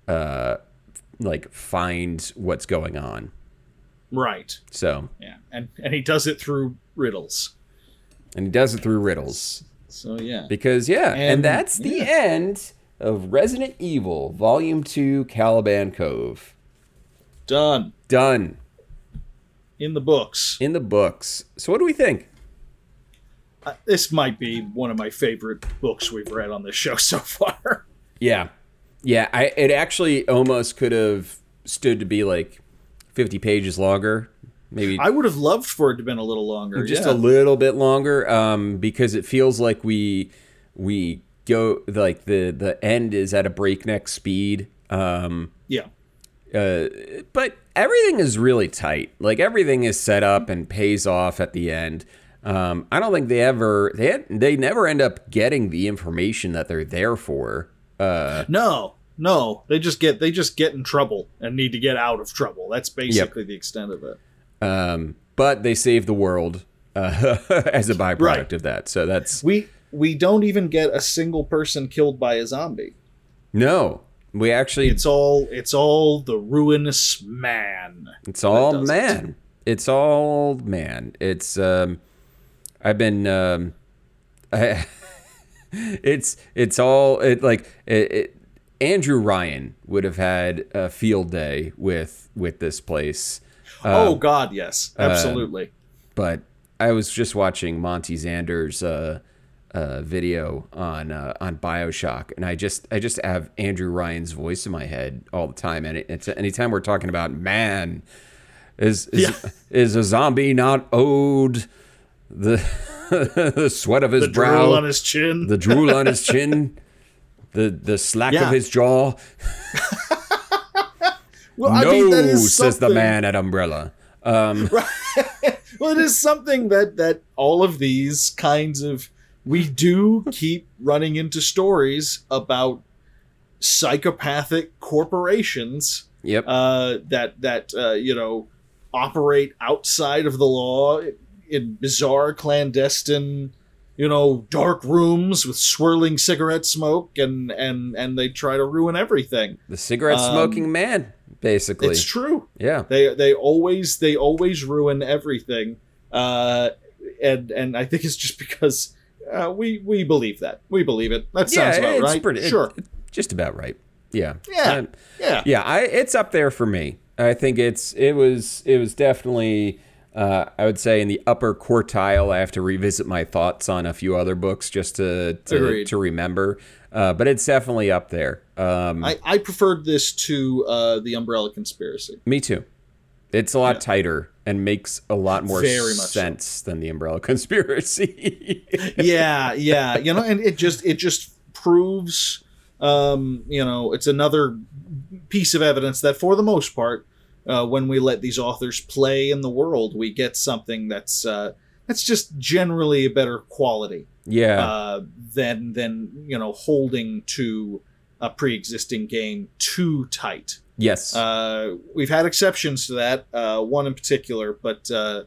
uh, like find what's going on. right. So Yeah, and and he does it through riddles. and he does it through riddles. So yeah. Because yeah, and, And- that's the yeah. end of Resident Evil Volume Two, Caliban Cove. Done Done in the books. in the books. So what do we think? Uh, this might be one of my favorite books we've read on this show so far. Yeah, yeah. I it actually almost could have stood to be like fifty pages longer, maybe I would have loved for it to have been a little longer. just yeah. a little bit longer, um, because it feels like we we go like the the end is at a breakneck speed. Um, yeah. uh, but everything is really tight. Like everything is set up and pays off at the end. Um, I don't think they ever they had, they never end up getting the information that they're there for. Uh, No, no, they just get they just get in trouble and need to get out of trouble. That's basically the extent of it. um, but they save the world uh, as a byproduct Right. of that. So that's We we don't even get a single person killed by a zombie. no. We actually It's all it's all the ruinous man. It's all does it. man. It's all man. It's um I've been um I, it's it's all it like it, it Andrew Ryan would have had a field day with with this place. oh God, yes, absolutely. But I was just watching Monty Zander's uh uh, video on uh, on Bioshock, and I just I just have Andrew Ryan's voice in my head all the time, and it, it's anytime we're talking about man, is is, Yeah. is a zombie not owed the the sweat of his The brow, drool on his chin. the drool on his chin, the the slack Yeah. of his jaw. well, no, I mean, that is says the man at Umbrella. Um, Well, it is something that that all of these kinds of we do keep running into stories about psychopathic corporations yep. uh, that that uh, you know operate outside of the law in bizarre clandestine you know dark rooms with swirling cigarette smoke and and and they try to ruin everything the cigarette smoking man, basically. um, it's true yeah. they they always they always ruin everything uh and and i think it's just because uh, we we believe that we believe it that sounds about it's right pretty sure it- just about right. Yeah. Yeah. Um, yeah yeah, I, it's up there for me. I think it's it was it was definitely uh, I would say in the upper quartile. I have to revisit my thoughts on a few other books just to to, to remember, uh, but it's definitely up there. Um, I, I preferred this to uh, the Umbrella Conspiracy. me too. It's a lot tighter and makes a lot more much so. sense than the Umbrella Conspiracy. yeah, yeah, you know, and it just it just proves, um, you know, it's another piece of evidence that for the most part, uh, when we let these authors play in the world, we get something that's uh, that's just generally a better quality yeah, uh, than than you know holding to a pre-existing game too tight. yes, Uh, we've had exceptions to that, uh, one in particular, but uh,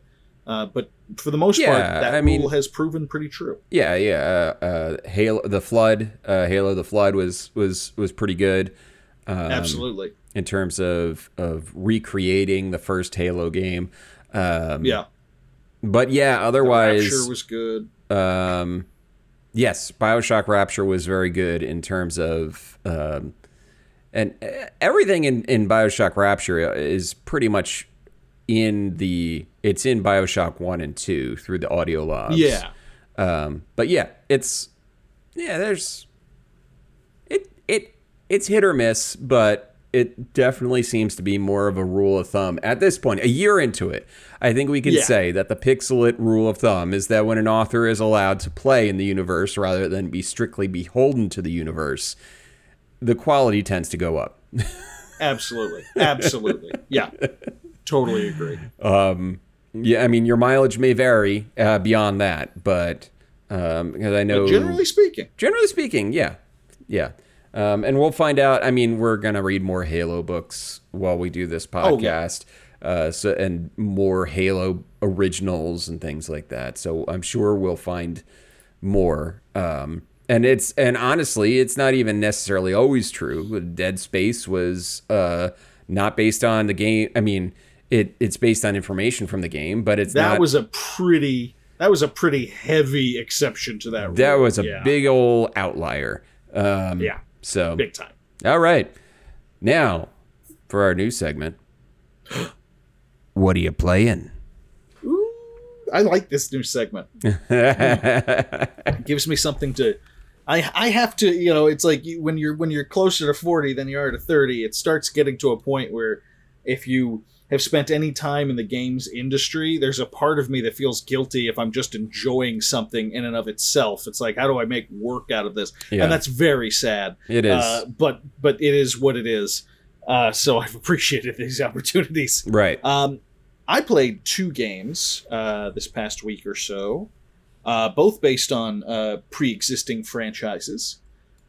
uh, but for the most part, that I mean- rule has proven pretty true. Yeah, yeah. Uh, uh, Halo, the Flood, uh, Halo, the Flood was was was pretty good. Um, Absolutely, in terms of of recreating the first Halo game. Um, yeah. But yeah, otherwise, Rapture was good. um, yes, Bioshock Rapture was very good in terms of, um, and uh, everything in, in Bioshock Rapture is pretty much in the it's in Bioshock One and Two through the audio logs. Yeah, Um, but yeah, it's yeah, there's it it it's hit or miss, but it definitely seems to be more of a rule of thumb at this point. A year into it, I think we can Yeah. say that the pixelate rule of thumb is that when an author is allowed to play in the universe rather than be strictly beholden to the universe, the quality tends to go up. absolutely, absolutely. Yeah, totally agree. Yeah, I mean your mileage may vary uh, beyond that, but um, because I know But generally speaking, Generally speaking, yeah, yeah. Um, and we'll find out. I mean, we're gonna read more Halo books while we do this Oh, yeah. podcast, uh, so and more Halo originals and things like that. So I'm sure we'll find more. Um, and it's and honestly, it's not even necessarily always true. Dead Space was uh, not based on the game. I mean, it it's based on information from the game, but it's that not. was a pretty that was a pretty heavy exception to that. that was a Yeah. big old outlier. Um, yeah, So big time. All right. Now, for our new segment. what are you playing? Ooh, I like this new segment. It gives me something to. I I have to you know it's like you, when you're when you're closer to forty than you are to thirty, it starts getting to a point where if you have spent any time in the games industry, there's a part of me that feels guilty if I'm just enjoying something in and of itself. It's like how do I make work out of this? Yeah. And that's very sad. It is. uh, but but it is what it is. Uh, so I've appreciated these opportunities. right. Um, I played two games uh, this past week or so, uh, both based on uh, pre-existing franchises.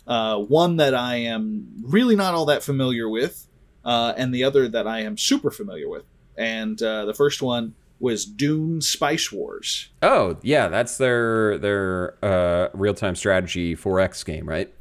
Uh, one that I am really not all that familiar with, uh, and the other that I am super familiar with. And uh, the first one was Dune Spice Wars. Oh, yeah, that's their their uh, real-time strategy 4X game, right?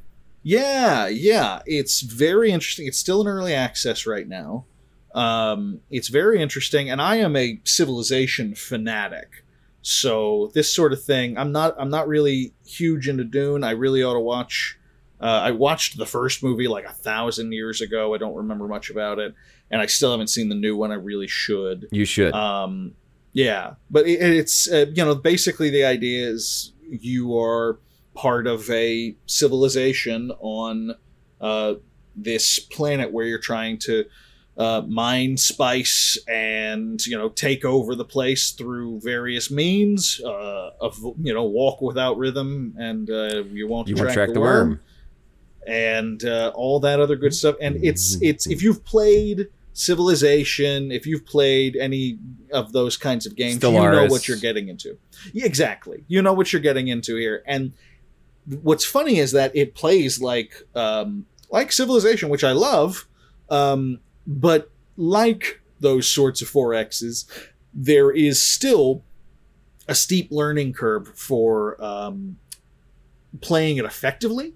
Yeah, yeah, it's very interesting. It's still in early access right now. Um, it's very interesting, and I am a civilization fanatic. So this sort of thing, I'm not. I'm not really huge into Dune. I really ought to watch. Uh, I watched the first movie like a thousand years ago. I don't remember much about it, and I still haven't seen the new one. I really should. You should. Um, yeah, but it, it's uh, you know basically the idea is you are part of a civilization on uh, this planet where you're trying to uh, mine spice and you know take over the place through various means uh, of you know walk without rhythm and uh, you won't You to track the, the worm, worm. And uh, all that other good stuff. And it's it's if you've played civilization if you've played any of those kinds of games you know what you're getting into. Yeah, exactly. You know what you're getting into here. And what's funny is that it plays like um, like civilization which i love um, but like those sorts of 4x's there is still a steep learning curve for um, playing it effectively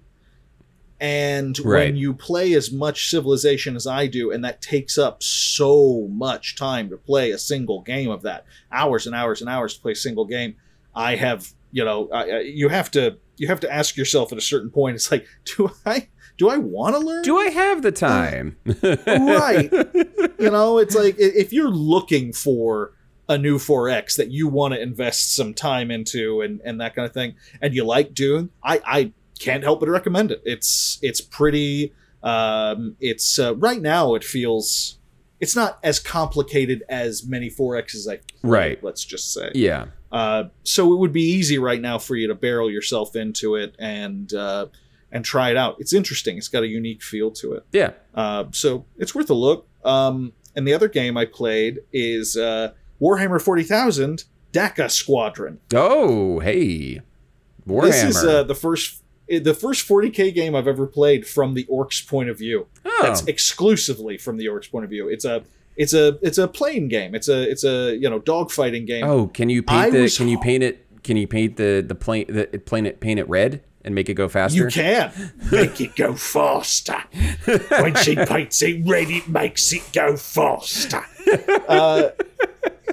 and when you play as much civilization as i do and that takes up so much time to play a single game of that hours and hours and hours to play a single game i have you know I, I- you have to you have to ask yourself at a certain point it's like do i do i want to learn? Do I have the time? right. You know it's like if you're looking for a new 4x that you want to invest some time into and and that kind of thing and you like dune i i can't help but recommend it it's it's pretty um it's uh, right now it feels it's not as complicated as many 4x's i Right. let's just say yeah. uh, so it would be easy right now for you to barrel yourself into it and uh, and try it out. It's interesting. It's got a unique feel to it. Yeah. Uh, so it's worth a look. Um, and the other game I played is uh, Warhammer 40,000 Dakka Squadron. Oh, hey. Warhammer. This is uh, the first the first 40k game I've ever played from the orcs point of view. oh. That's exclusively from the orcs point of view. It's a it's a it's a plane game. It's a it's a you know dogfighting game. oh, can you I paint the was can you paint it can you paint the the plane the paint it paint it red and make it go faster? You can make it go faster. When she paints it red, it makes it go faster. Uh,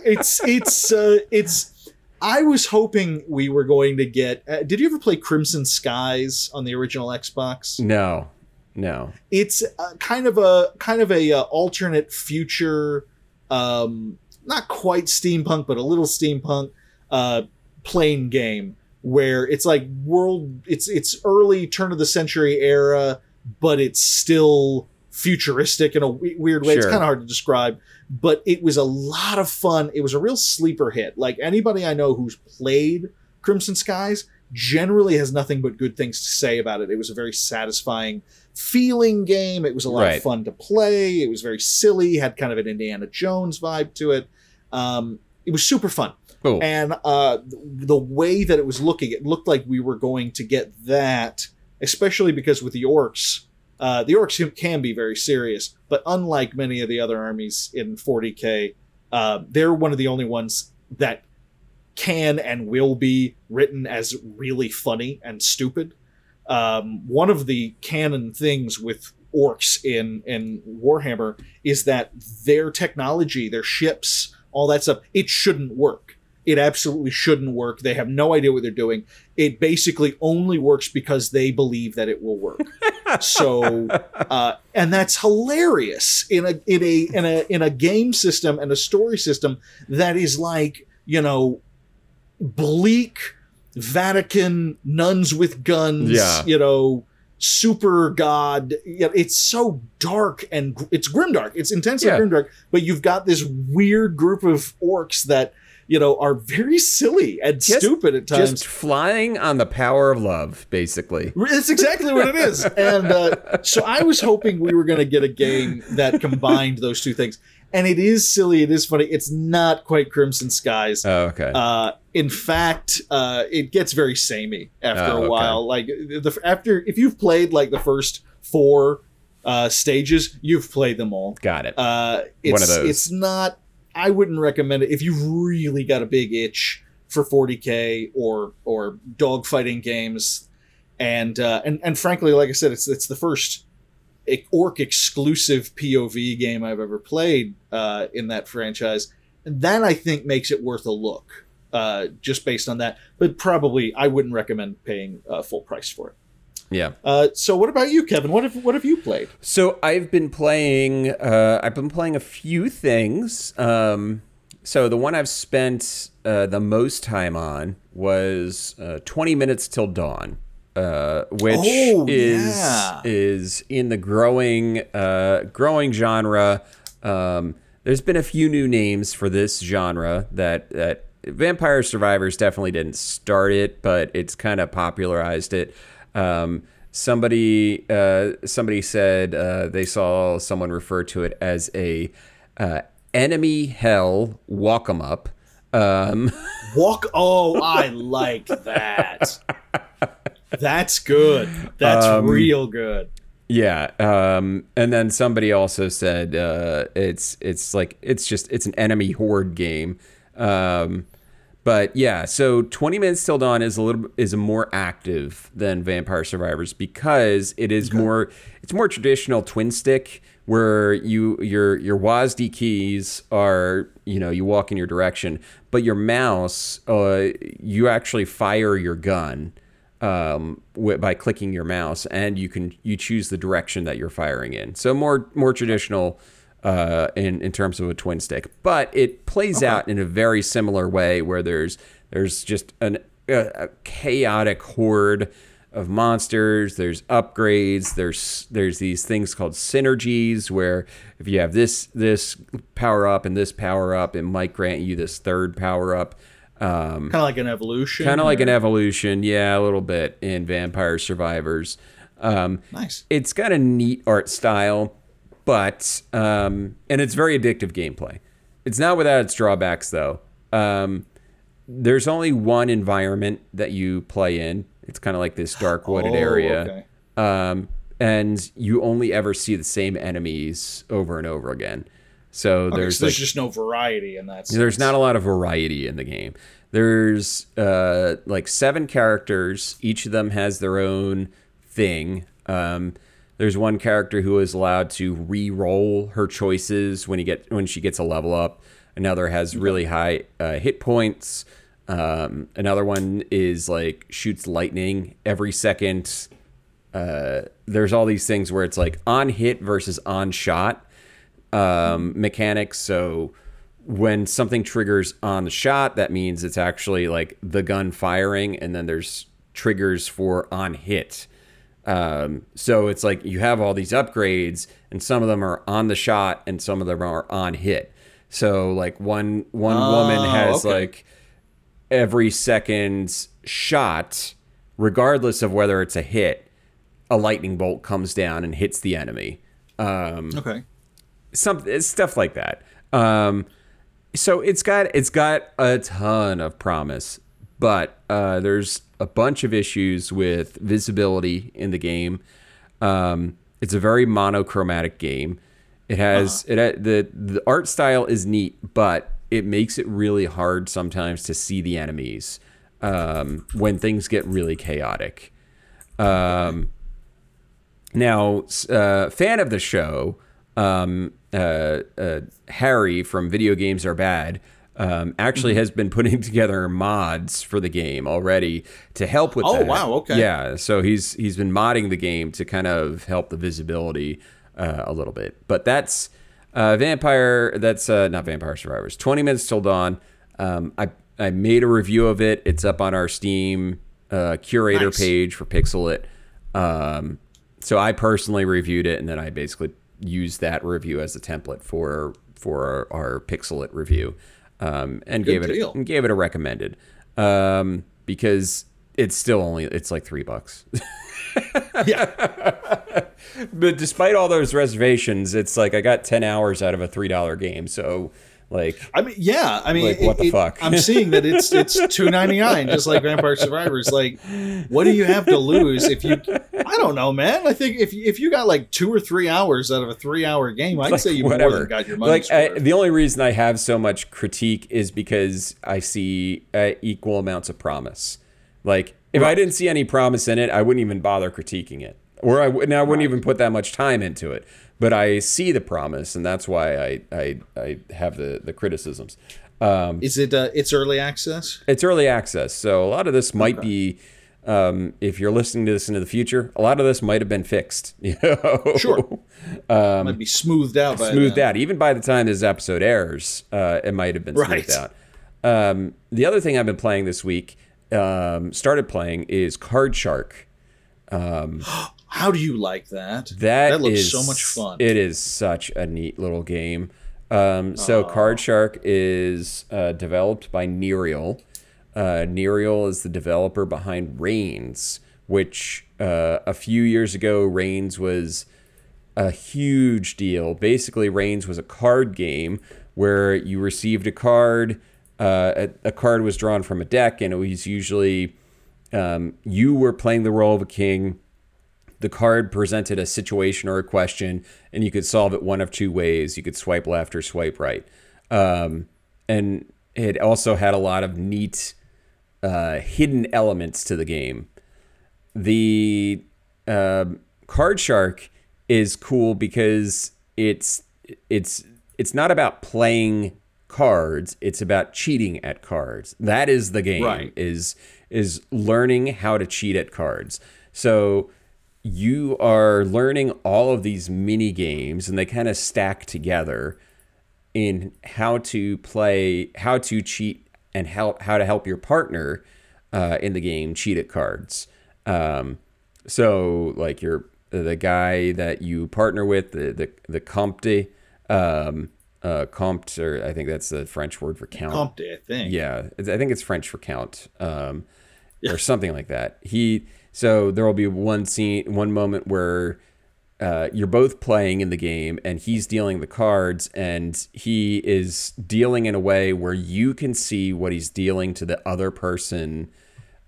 it's it's uh, it's. I was hoping we were going to get. Uh, did you ever play Crimson Skies on the original Xbox? No. No. It's uh, kind of a kind of a uh, alternate future, um, not quite steampunk, but a little steampunk uh, plane game where it's like world. It's it's early turn of the century era, but it's still futuristic in a weird way. It's kind of hard to describe, but it was a lot of fun. It was a real sleeper hit. Like anybody I know who's played Crimson Skies generally has nothing but good things to say about it. It was a very satisfying feeling game. It was a lot Right. of fun to play. It was very silly, had kind of an Indiana Jones vibe to it. Um, it was super fun. Cool. And uh, the way that it was looking, it looked like we were going to get that, especially because with the orcs, uh, the orcs can be very serious, but unlike many of the other armies in 40k, uh, they're one of the only ones that can and will be written as really funny and stupid. Um, one of the canon things with orcs in in Warhammer is that their technology, their ships, all that stuff, it shouldn't work. It absolutely shouldn't work. They have no idea what they're doing. It basically only works because they believe that it will work. so, uh, and that's hilarious in a in a in a in a game system and a story system that is like you know bleak Vatican nuns with guns. Yeah. you know. Super God, it's so dark and it's grimdark. It's intensely Yeah. grimdark, but you've got this weird group of orcs that you know are very silly and Just- stupid at times. Just flying on the power of love, basically. It's exactly what it is. And uh, so I was hoping we were going to get a game that combined those two things. And it is silly. It is funny. It's not quite Crimson Skies. Oh, okay. Uh, in fact, uh, it gets very samey after Oh, a okay. while. Like the after if you've played like the first four uh, stages, you've played them all. Got it. Uh, it's, One of those. It's not. I wouldn't recommend it if you've really got a big itch for 40k or or dogfighting games, and uh, and and frankly, like I said, it's it's the first orc exclusive POV game I've ever played uh, in that franchise, and that I think makes it worth a look. Uh, just based on that, but probably I wouldn't recommend paying uh, full price for it. Yeah. Uh, so, what about you, Kevin? What have what have you played? So I've been playing. Uh, I've been playing a few things. Um, so the one I've spent uh, the most time on was uh, 20 minutes till dawn. uh, which Oh, is yeah. is in the growing uh, growing genre. Um, there's been a few new names for this genre that that Vampire Survivors definitely didn't start it, but it's kind of popularized it. Um, somebody uh, somebody said uh, they saw someone refer to it as a uh, enemy hell Walk 'em up. Um, Walk. Oh, I like that. That's good. That's Um, real good. Yeah, um, and then somebody also said uh, it's it's like it's just it's an enemy horde game. Um, but yeah, so 20 Minutes Till Dawn is a little is more active than Vampire Survivors because it is more it's more traditional twin stick where you your your WASD keys are you know you walk in your direction, but your mouse uh, you actually fire your gun um, wi- by clicking your mouse, and you can you choose the direction that you're firing in. So more more traditional uh, in in terms of a twin stick, but it plays out in a very similar way where there's there's just an, a, a chaotic horde of monsters. There's upgrades. There's there's these things called synergies where if you have this this power up and this power up, it might grant you this third power up. Um, Kind of like an evolution. kind of like an evolution yeah a little bit in vampire survivors um, Nice. it's got a neat art style but um, and it's very addictive gameplay it's not without its drawbacks though um, there's only one environment that you play in it's kind of like this dark wooded Oh, area okay. um, and you only ever see the same enemies over and over again so Okay, there's so there's like just no variety in that. Sense. there's not a lot of variety in the game. There's uh, like seven characters. Each of them has their own thing. Um, there's one character who is allowed to re-roll her choices when he get when she gets a level up. Another has really high uh, hit points. Um, another one is like shoots lightning every second. Uh, there's all these things where it's like on hit versus on shot um, mechanics. So when something triggers on the shot, that means it's actually like the gun firing, and then there's triggers for on hit. Um, so it's like you have all these upgrades, and some of them are on the shot, and some of them are on hit. So like one one woman Oh, has okay. like every second shot, regardless of whether it's a hit, a lightning bolt comes down and hits the enemy. Um, Okay. some stuff like that. Um, so it's got it's got a ton of promise, but uh, there's a bunch of issues with visibility in the game. Um, it's a very monochromatic game. It has it ha- the the art style is neat, but it makes it really hard sometimes to see the enemies um, when things get really chaotic. Um, now, uh, fan of the show, um, uh, uh, Harry from Video Games Are Bad, um, actually has been putting together mods for the game already to help with Oh, that. wow, okay. Yeah, so he's he's been modding the game to kind of help the visibility uh, a little bit. But that's uh, Vampire. That's uh, not Vampire Survivors. Twenty Minutes Till Dawn. Um, I I made a review of it. It's up on our Steam uh, curator Nice. page for Pixel It. Um, so I personally reviewed it, and then I basically used that review as a template for for our, our Pixel It review, um, and Good gave it and gave it a recommended um, because it's still only it's like three bucks. Yeah. but despite all those reservations, it's like I got ten hours out of a three dollar game. So like I mean, yeah. I mean, Like, what the fuck? I'm seeing that it's it's two ninety nine, just like Vampire Survivors. Like, what do you have to lose if you? I don't know, man. I think if if you got like two or three hours out of a three hour game, I'd like, say you more than got your money. like I, the only reason I have so much critique is because I see uh, equal amounts of promise. Like if I didn't see any promise in it, I wouldn't even bother critiquing it, or I wouldn't. I wouldn't even put that much time into it. But I see the promise, and that's why I I, I have the the criticisms. Um, Is it? Uh, it's early access. it's early access, so a lot of this might be. Um, if you're listening to this into the future, a lot of this might have been fixed. You know? Sure. Might be smoothed out. By Um, smoothed out. Even by the time this episode airs, uh, it might have been Right. smoothed out. Um, the other thing I've been playing this week, um, started playing, is Card Shark. How do you like that? That, that looks is- so much fun. It is such a neat little game. Um, so Card Shark is uh, developed by Nerial. Uh, Nerial is the developer behind Reigns, which uh, a few years ago Reigns was a huge deal. Basically, Reigns was a card game where you received a card. Uh, a, a card was drawn from a deck, and it was usually um, you were playing the role of a king the card presented a situation or a question, and you could solve it one of two ways. You could swipe left or swipe right. Um, and it also had a lot of neat uh, hidden elements to the game. The um Card Shark is cool because it's it's it's not about playing cards it's about cheating at cards that is the game Right. is is learning how to cheat at cards so you are learning all of these mini games and they kind of stack together in how to play how to cheat and help how to help your partner uh, in the game cheat at cards um, so like you're the guy that you partner with the the, the Comte um, uh, Comte or i think that's the french word for count Comte, I think. yeah, I think it's French for count, um, or something like that. He so there will be one scene, one moment where uh, you're both playing in the game, and he's dealing the cards, and he is dealing in a way where you can see what he's dealing to the other person,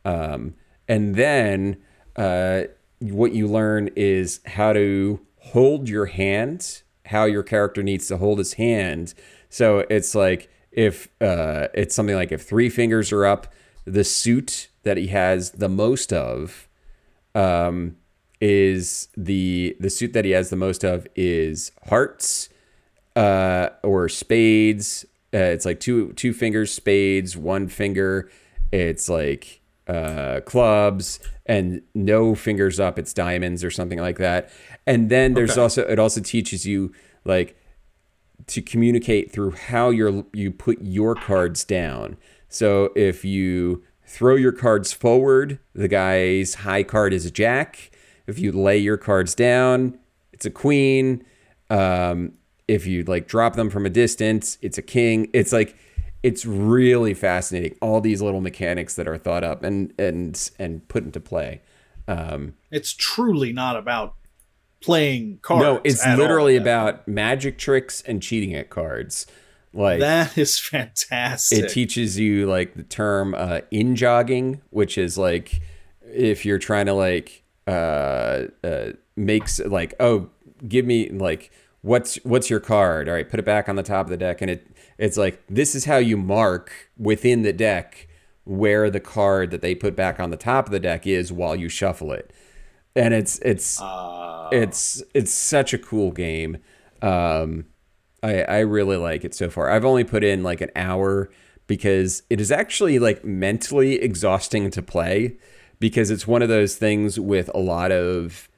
um, and then uh, what you learn is how to hold your hand, how your character needs to hold his hand. So it's like if uh, it's something like if three fingers are up, the suit that he has the most of um, is the the suit that he has the most of is hearts uh, or spades. Uh, it's like two two fingers spades, one finger. It's like uh, clubs, and no fingers up. It's diamonds or something like that. And then there's Okay. also it also teaches you like to communicate through how you you put your cards down. So if you throw your cards forward, the guy's high card is a jack. If you lay your cards down, it's a queen. Um, if you like drop them from a distance, it's a king. It's like it's really fascinating. All these little mechanics that are thought up and and and put into play. Um, It's truly not about playing cards. no, it's at all. literally about magic tricks and cheating at cards. Like That is fantastic. it teaches you like the term uh, in jogging, which is like if you're trying to like uh, uh, makes like oh give me like what's what's your card? All right, put it back on the top of the deck, and it it's like this is how you mark within the deck where the card that they put back on the top of the deck is while you shuffle it, and it's it's Uh, it's it's such a cool game. Um, I I really like it so far. I've only put in like an hour because it is actually like mentally exhausting to play because it's one of those things with a lot of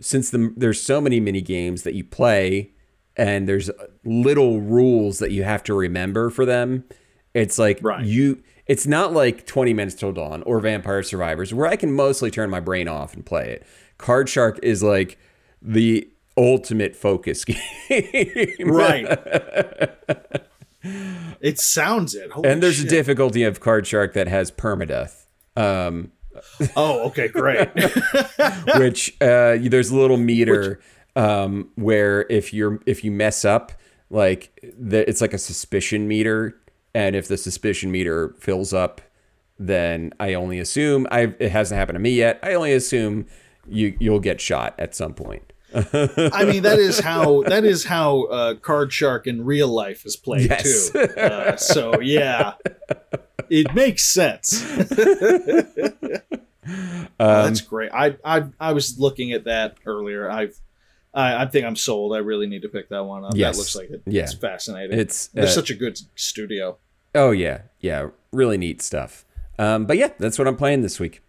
since the, there's so many mini games that you play and there's little rules that you have to remember for them. It's like Right. you it's not like 20 minutes till dawn or vampire survivors where I can mostly turn my brain off and play it. Card Shark is like the ultimate focus game. right. it sounds it. Holy and there's a difficulty of Card Shark that has permadeath. Um, Oh, okay, great. which uh, there's a little meter um, where if you're if you mess up, like the, it's like a suspicion meter, and if the suspicion meter fills up, then I only assume I it hasn't happened to me yet. I only assume you you'll get shot at some point. I mean, that is how that is how uh, Card Shark in real life is played Yes. too. Uh, so yeah, it makes sense. Uh, that's great. I, I I was looking at that earlier. I've I, I think I'm sold. I really need to pick that one up. Yes. That looks like it. Yeah. It's fascinating. It's uh, such a good studio. oh yeah yeah really neat stuff. Um, but yeah, that's what I'm playing this week.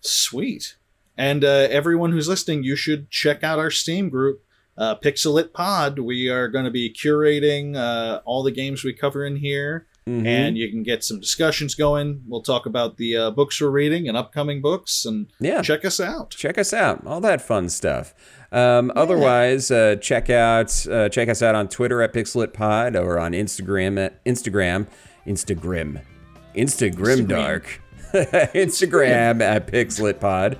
Sweet. And uh, everyone who's listening, you should check out our Steam group, uh, Pixel It Pod. We are going to be curating uh, all the games we cover in here. and you can get some discussions going. We'll talk about the uh, books we're reading and upcoming books, and Yeah. check us out. check us out all that fun stuff um, otherwise uh, check out uh, check us out on twitter at Pixelit Pod or on instagram at instagram instagram instagram dark instagram at pixelitpod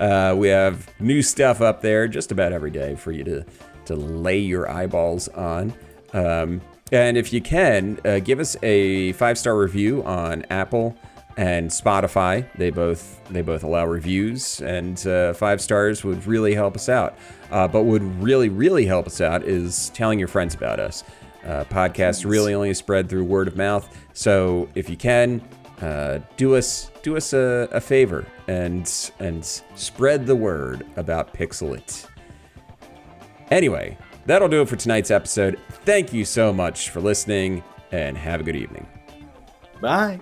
uh, we have new stuff up there just about every day for you to to lay your eyeballs on um, and if you can uh, give us a five star review on apple and Spotify. They both they both allow reviews, and uh, five stars would really help us out. Uh, but would really really help us out is telling your friends about us. Uh, podcasts really only spread through word of mouth, so if you can, uh, do us do us a, a favor and and spread the word about Pixelit. Anyway, that'll do it for tonight's episode. Thank you so much for listening, and have a good evening. Bye.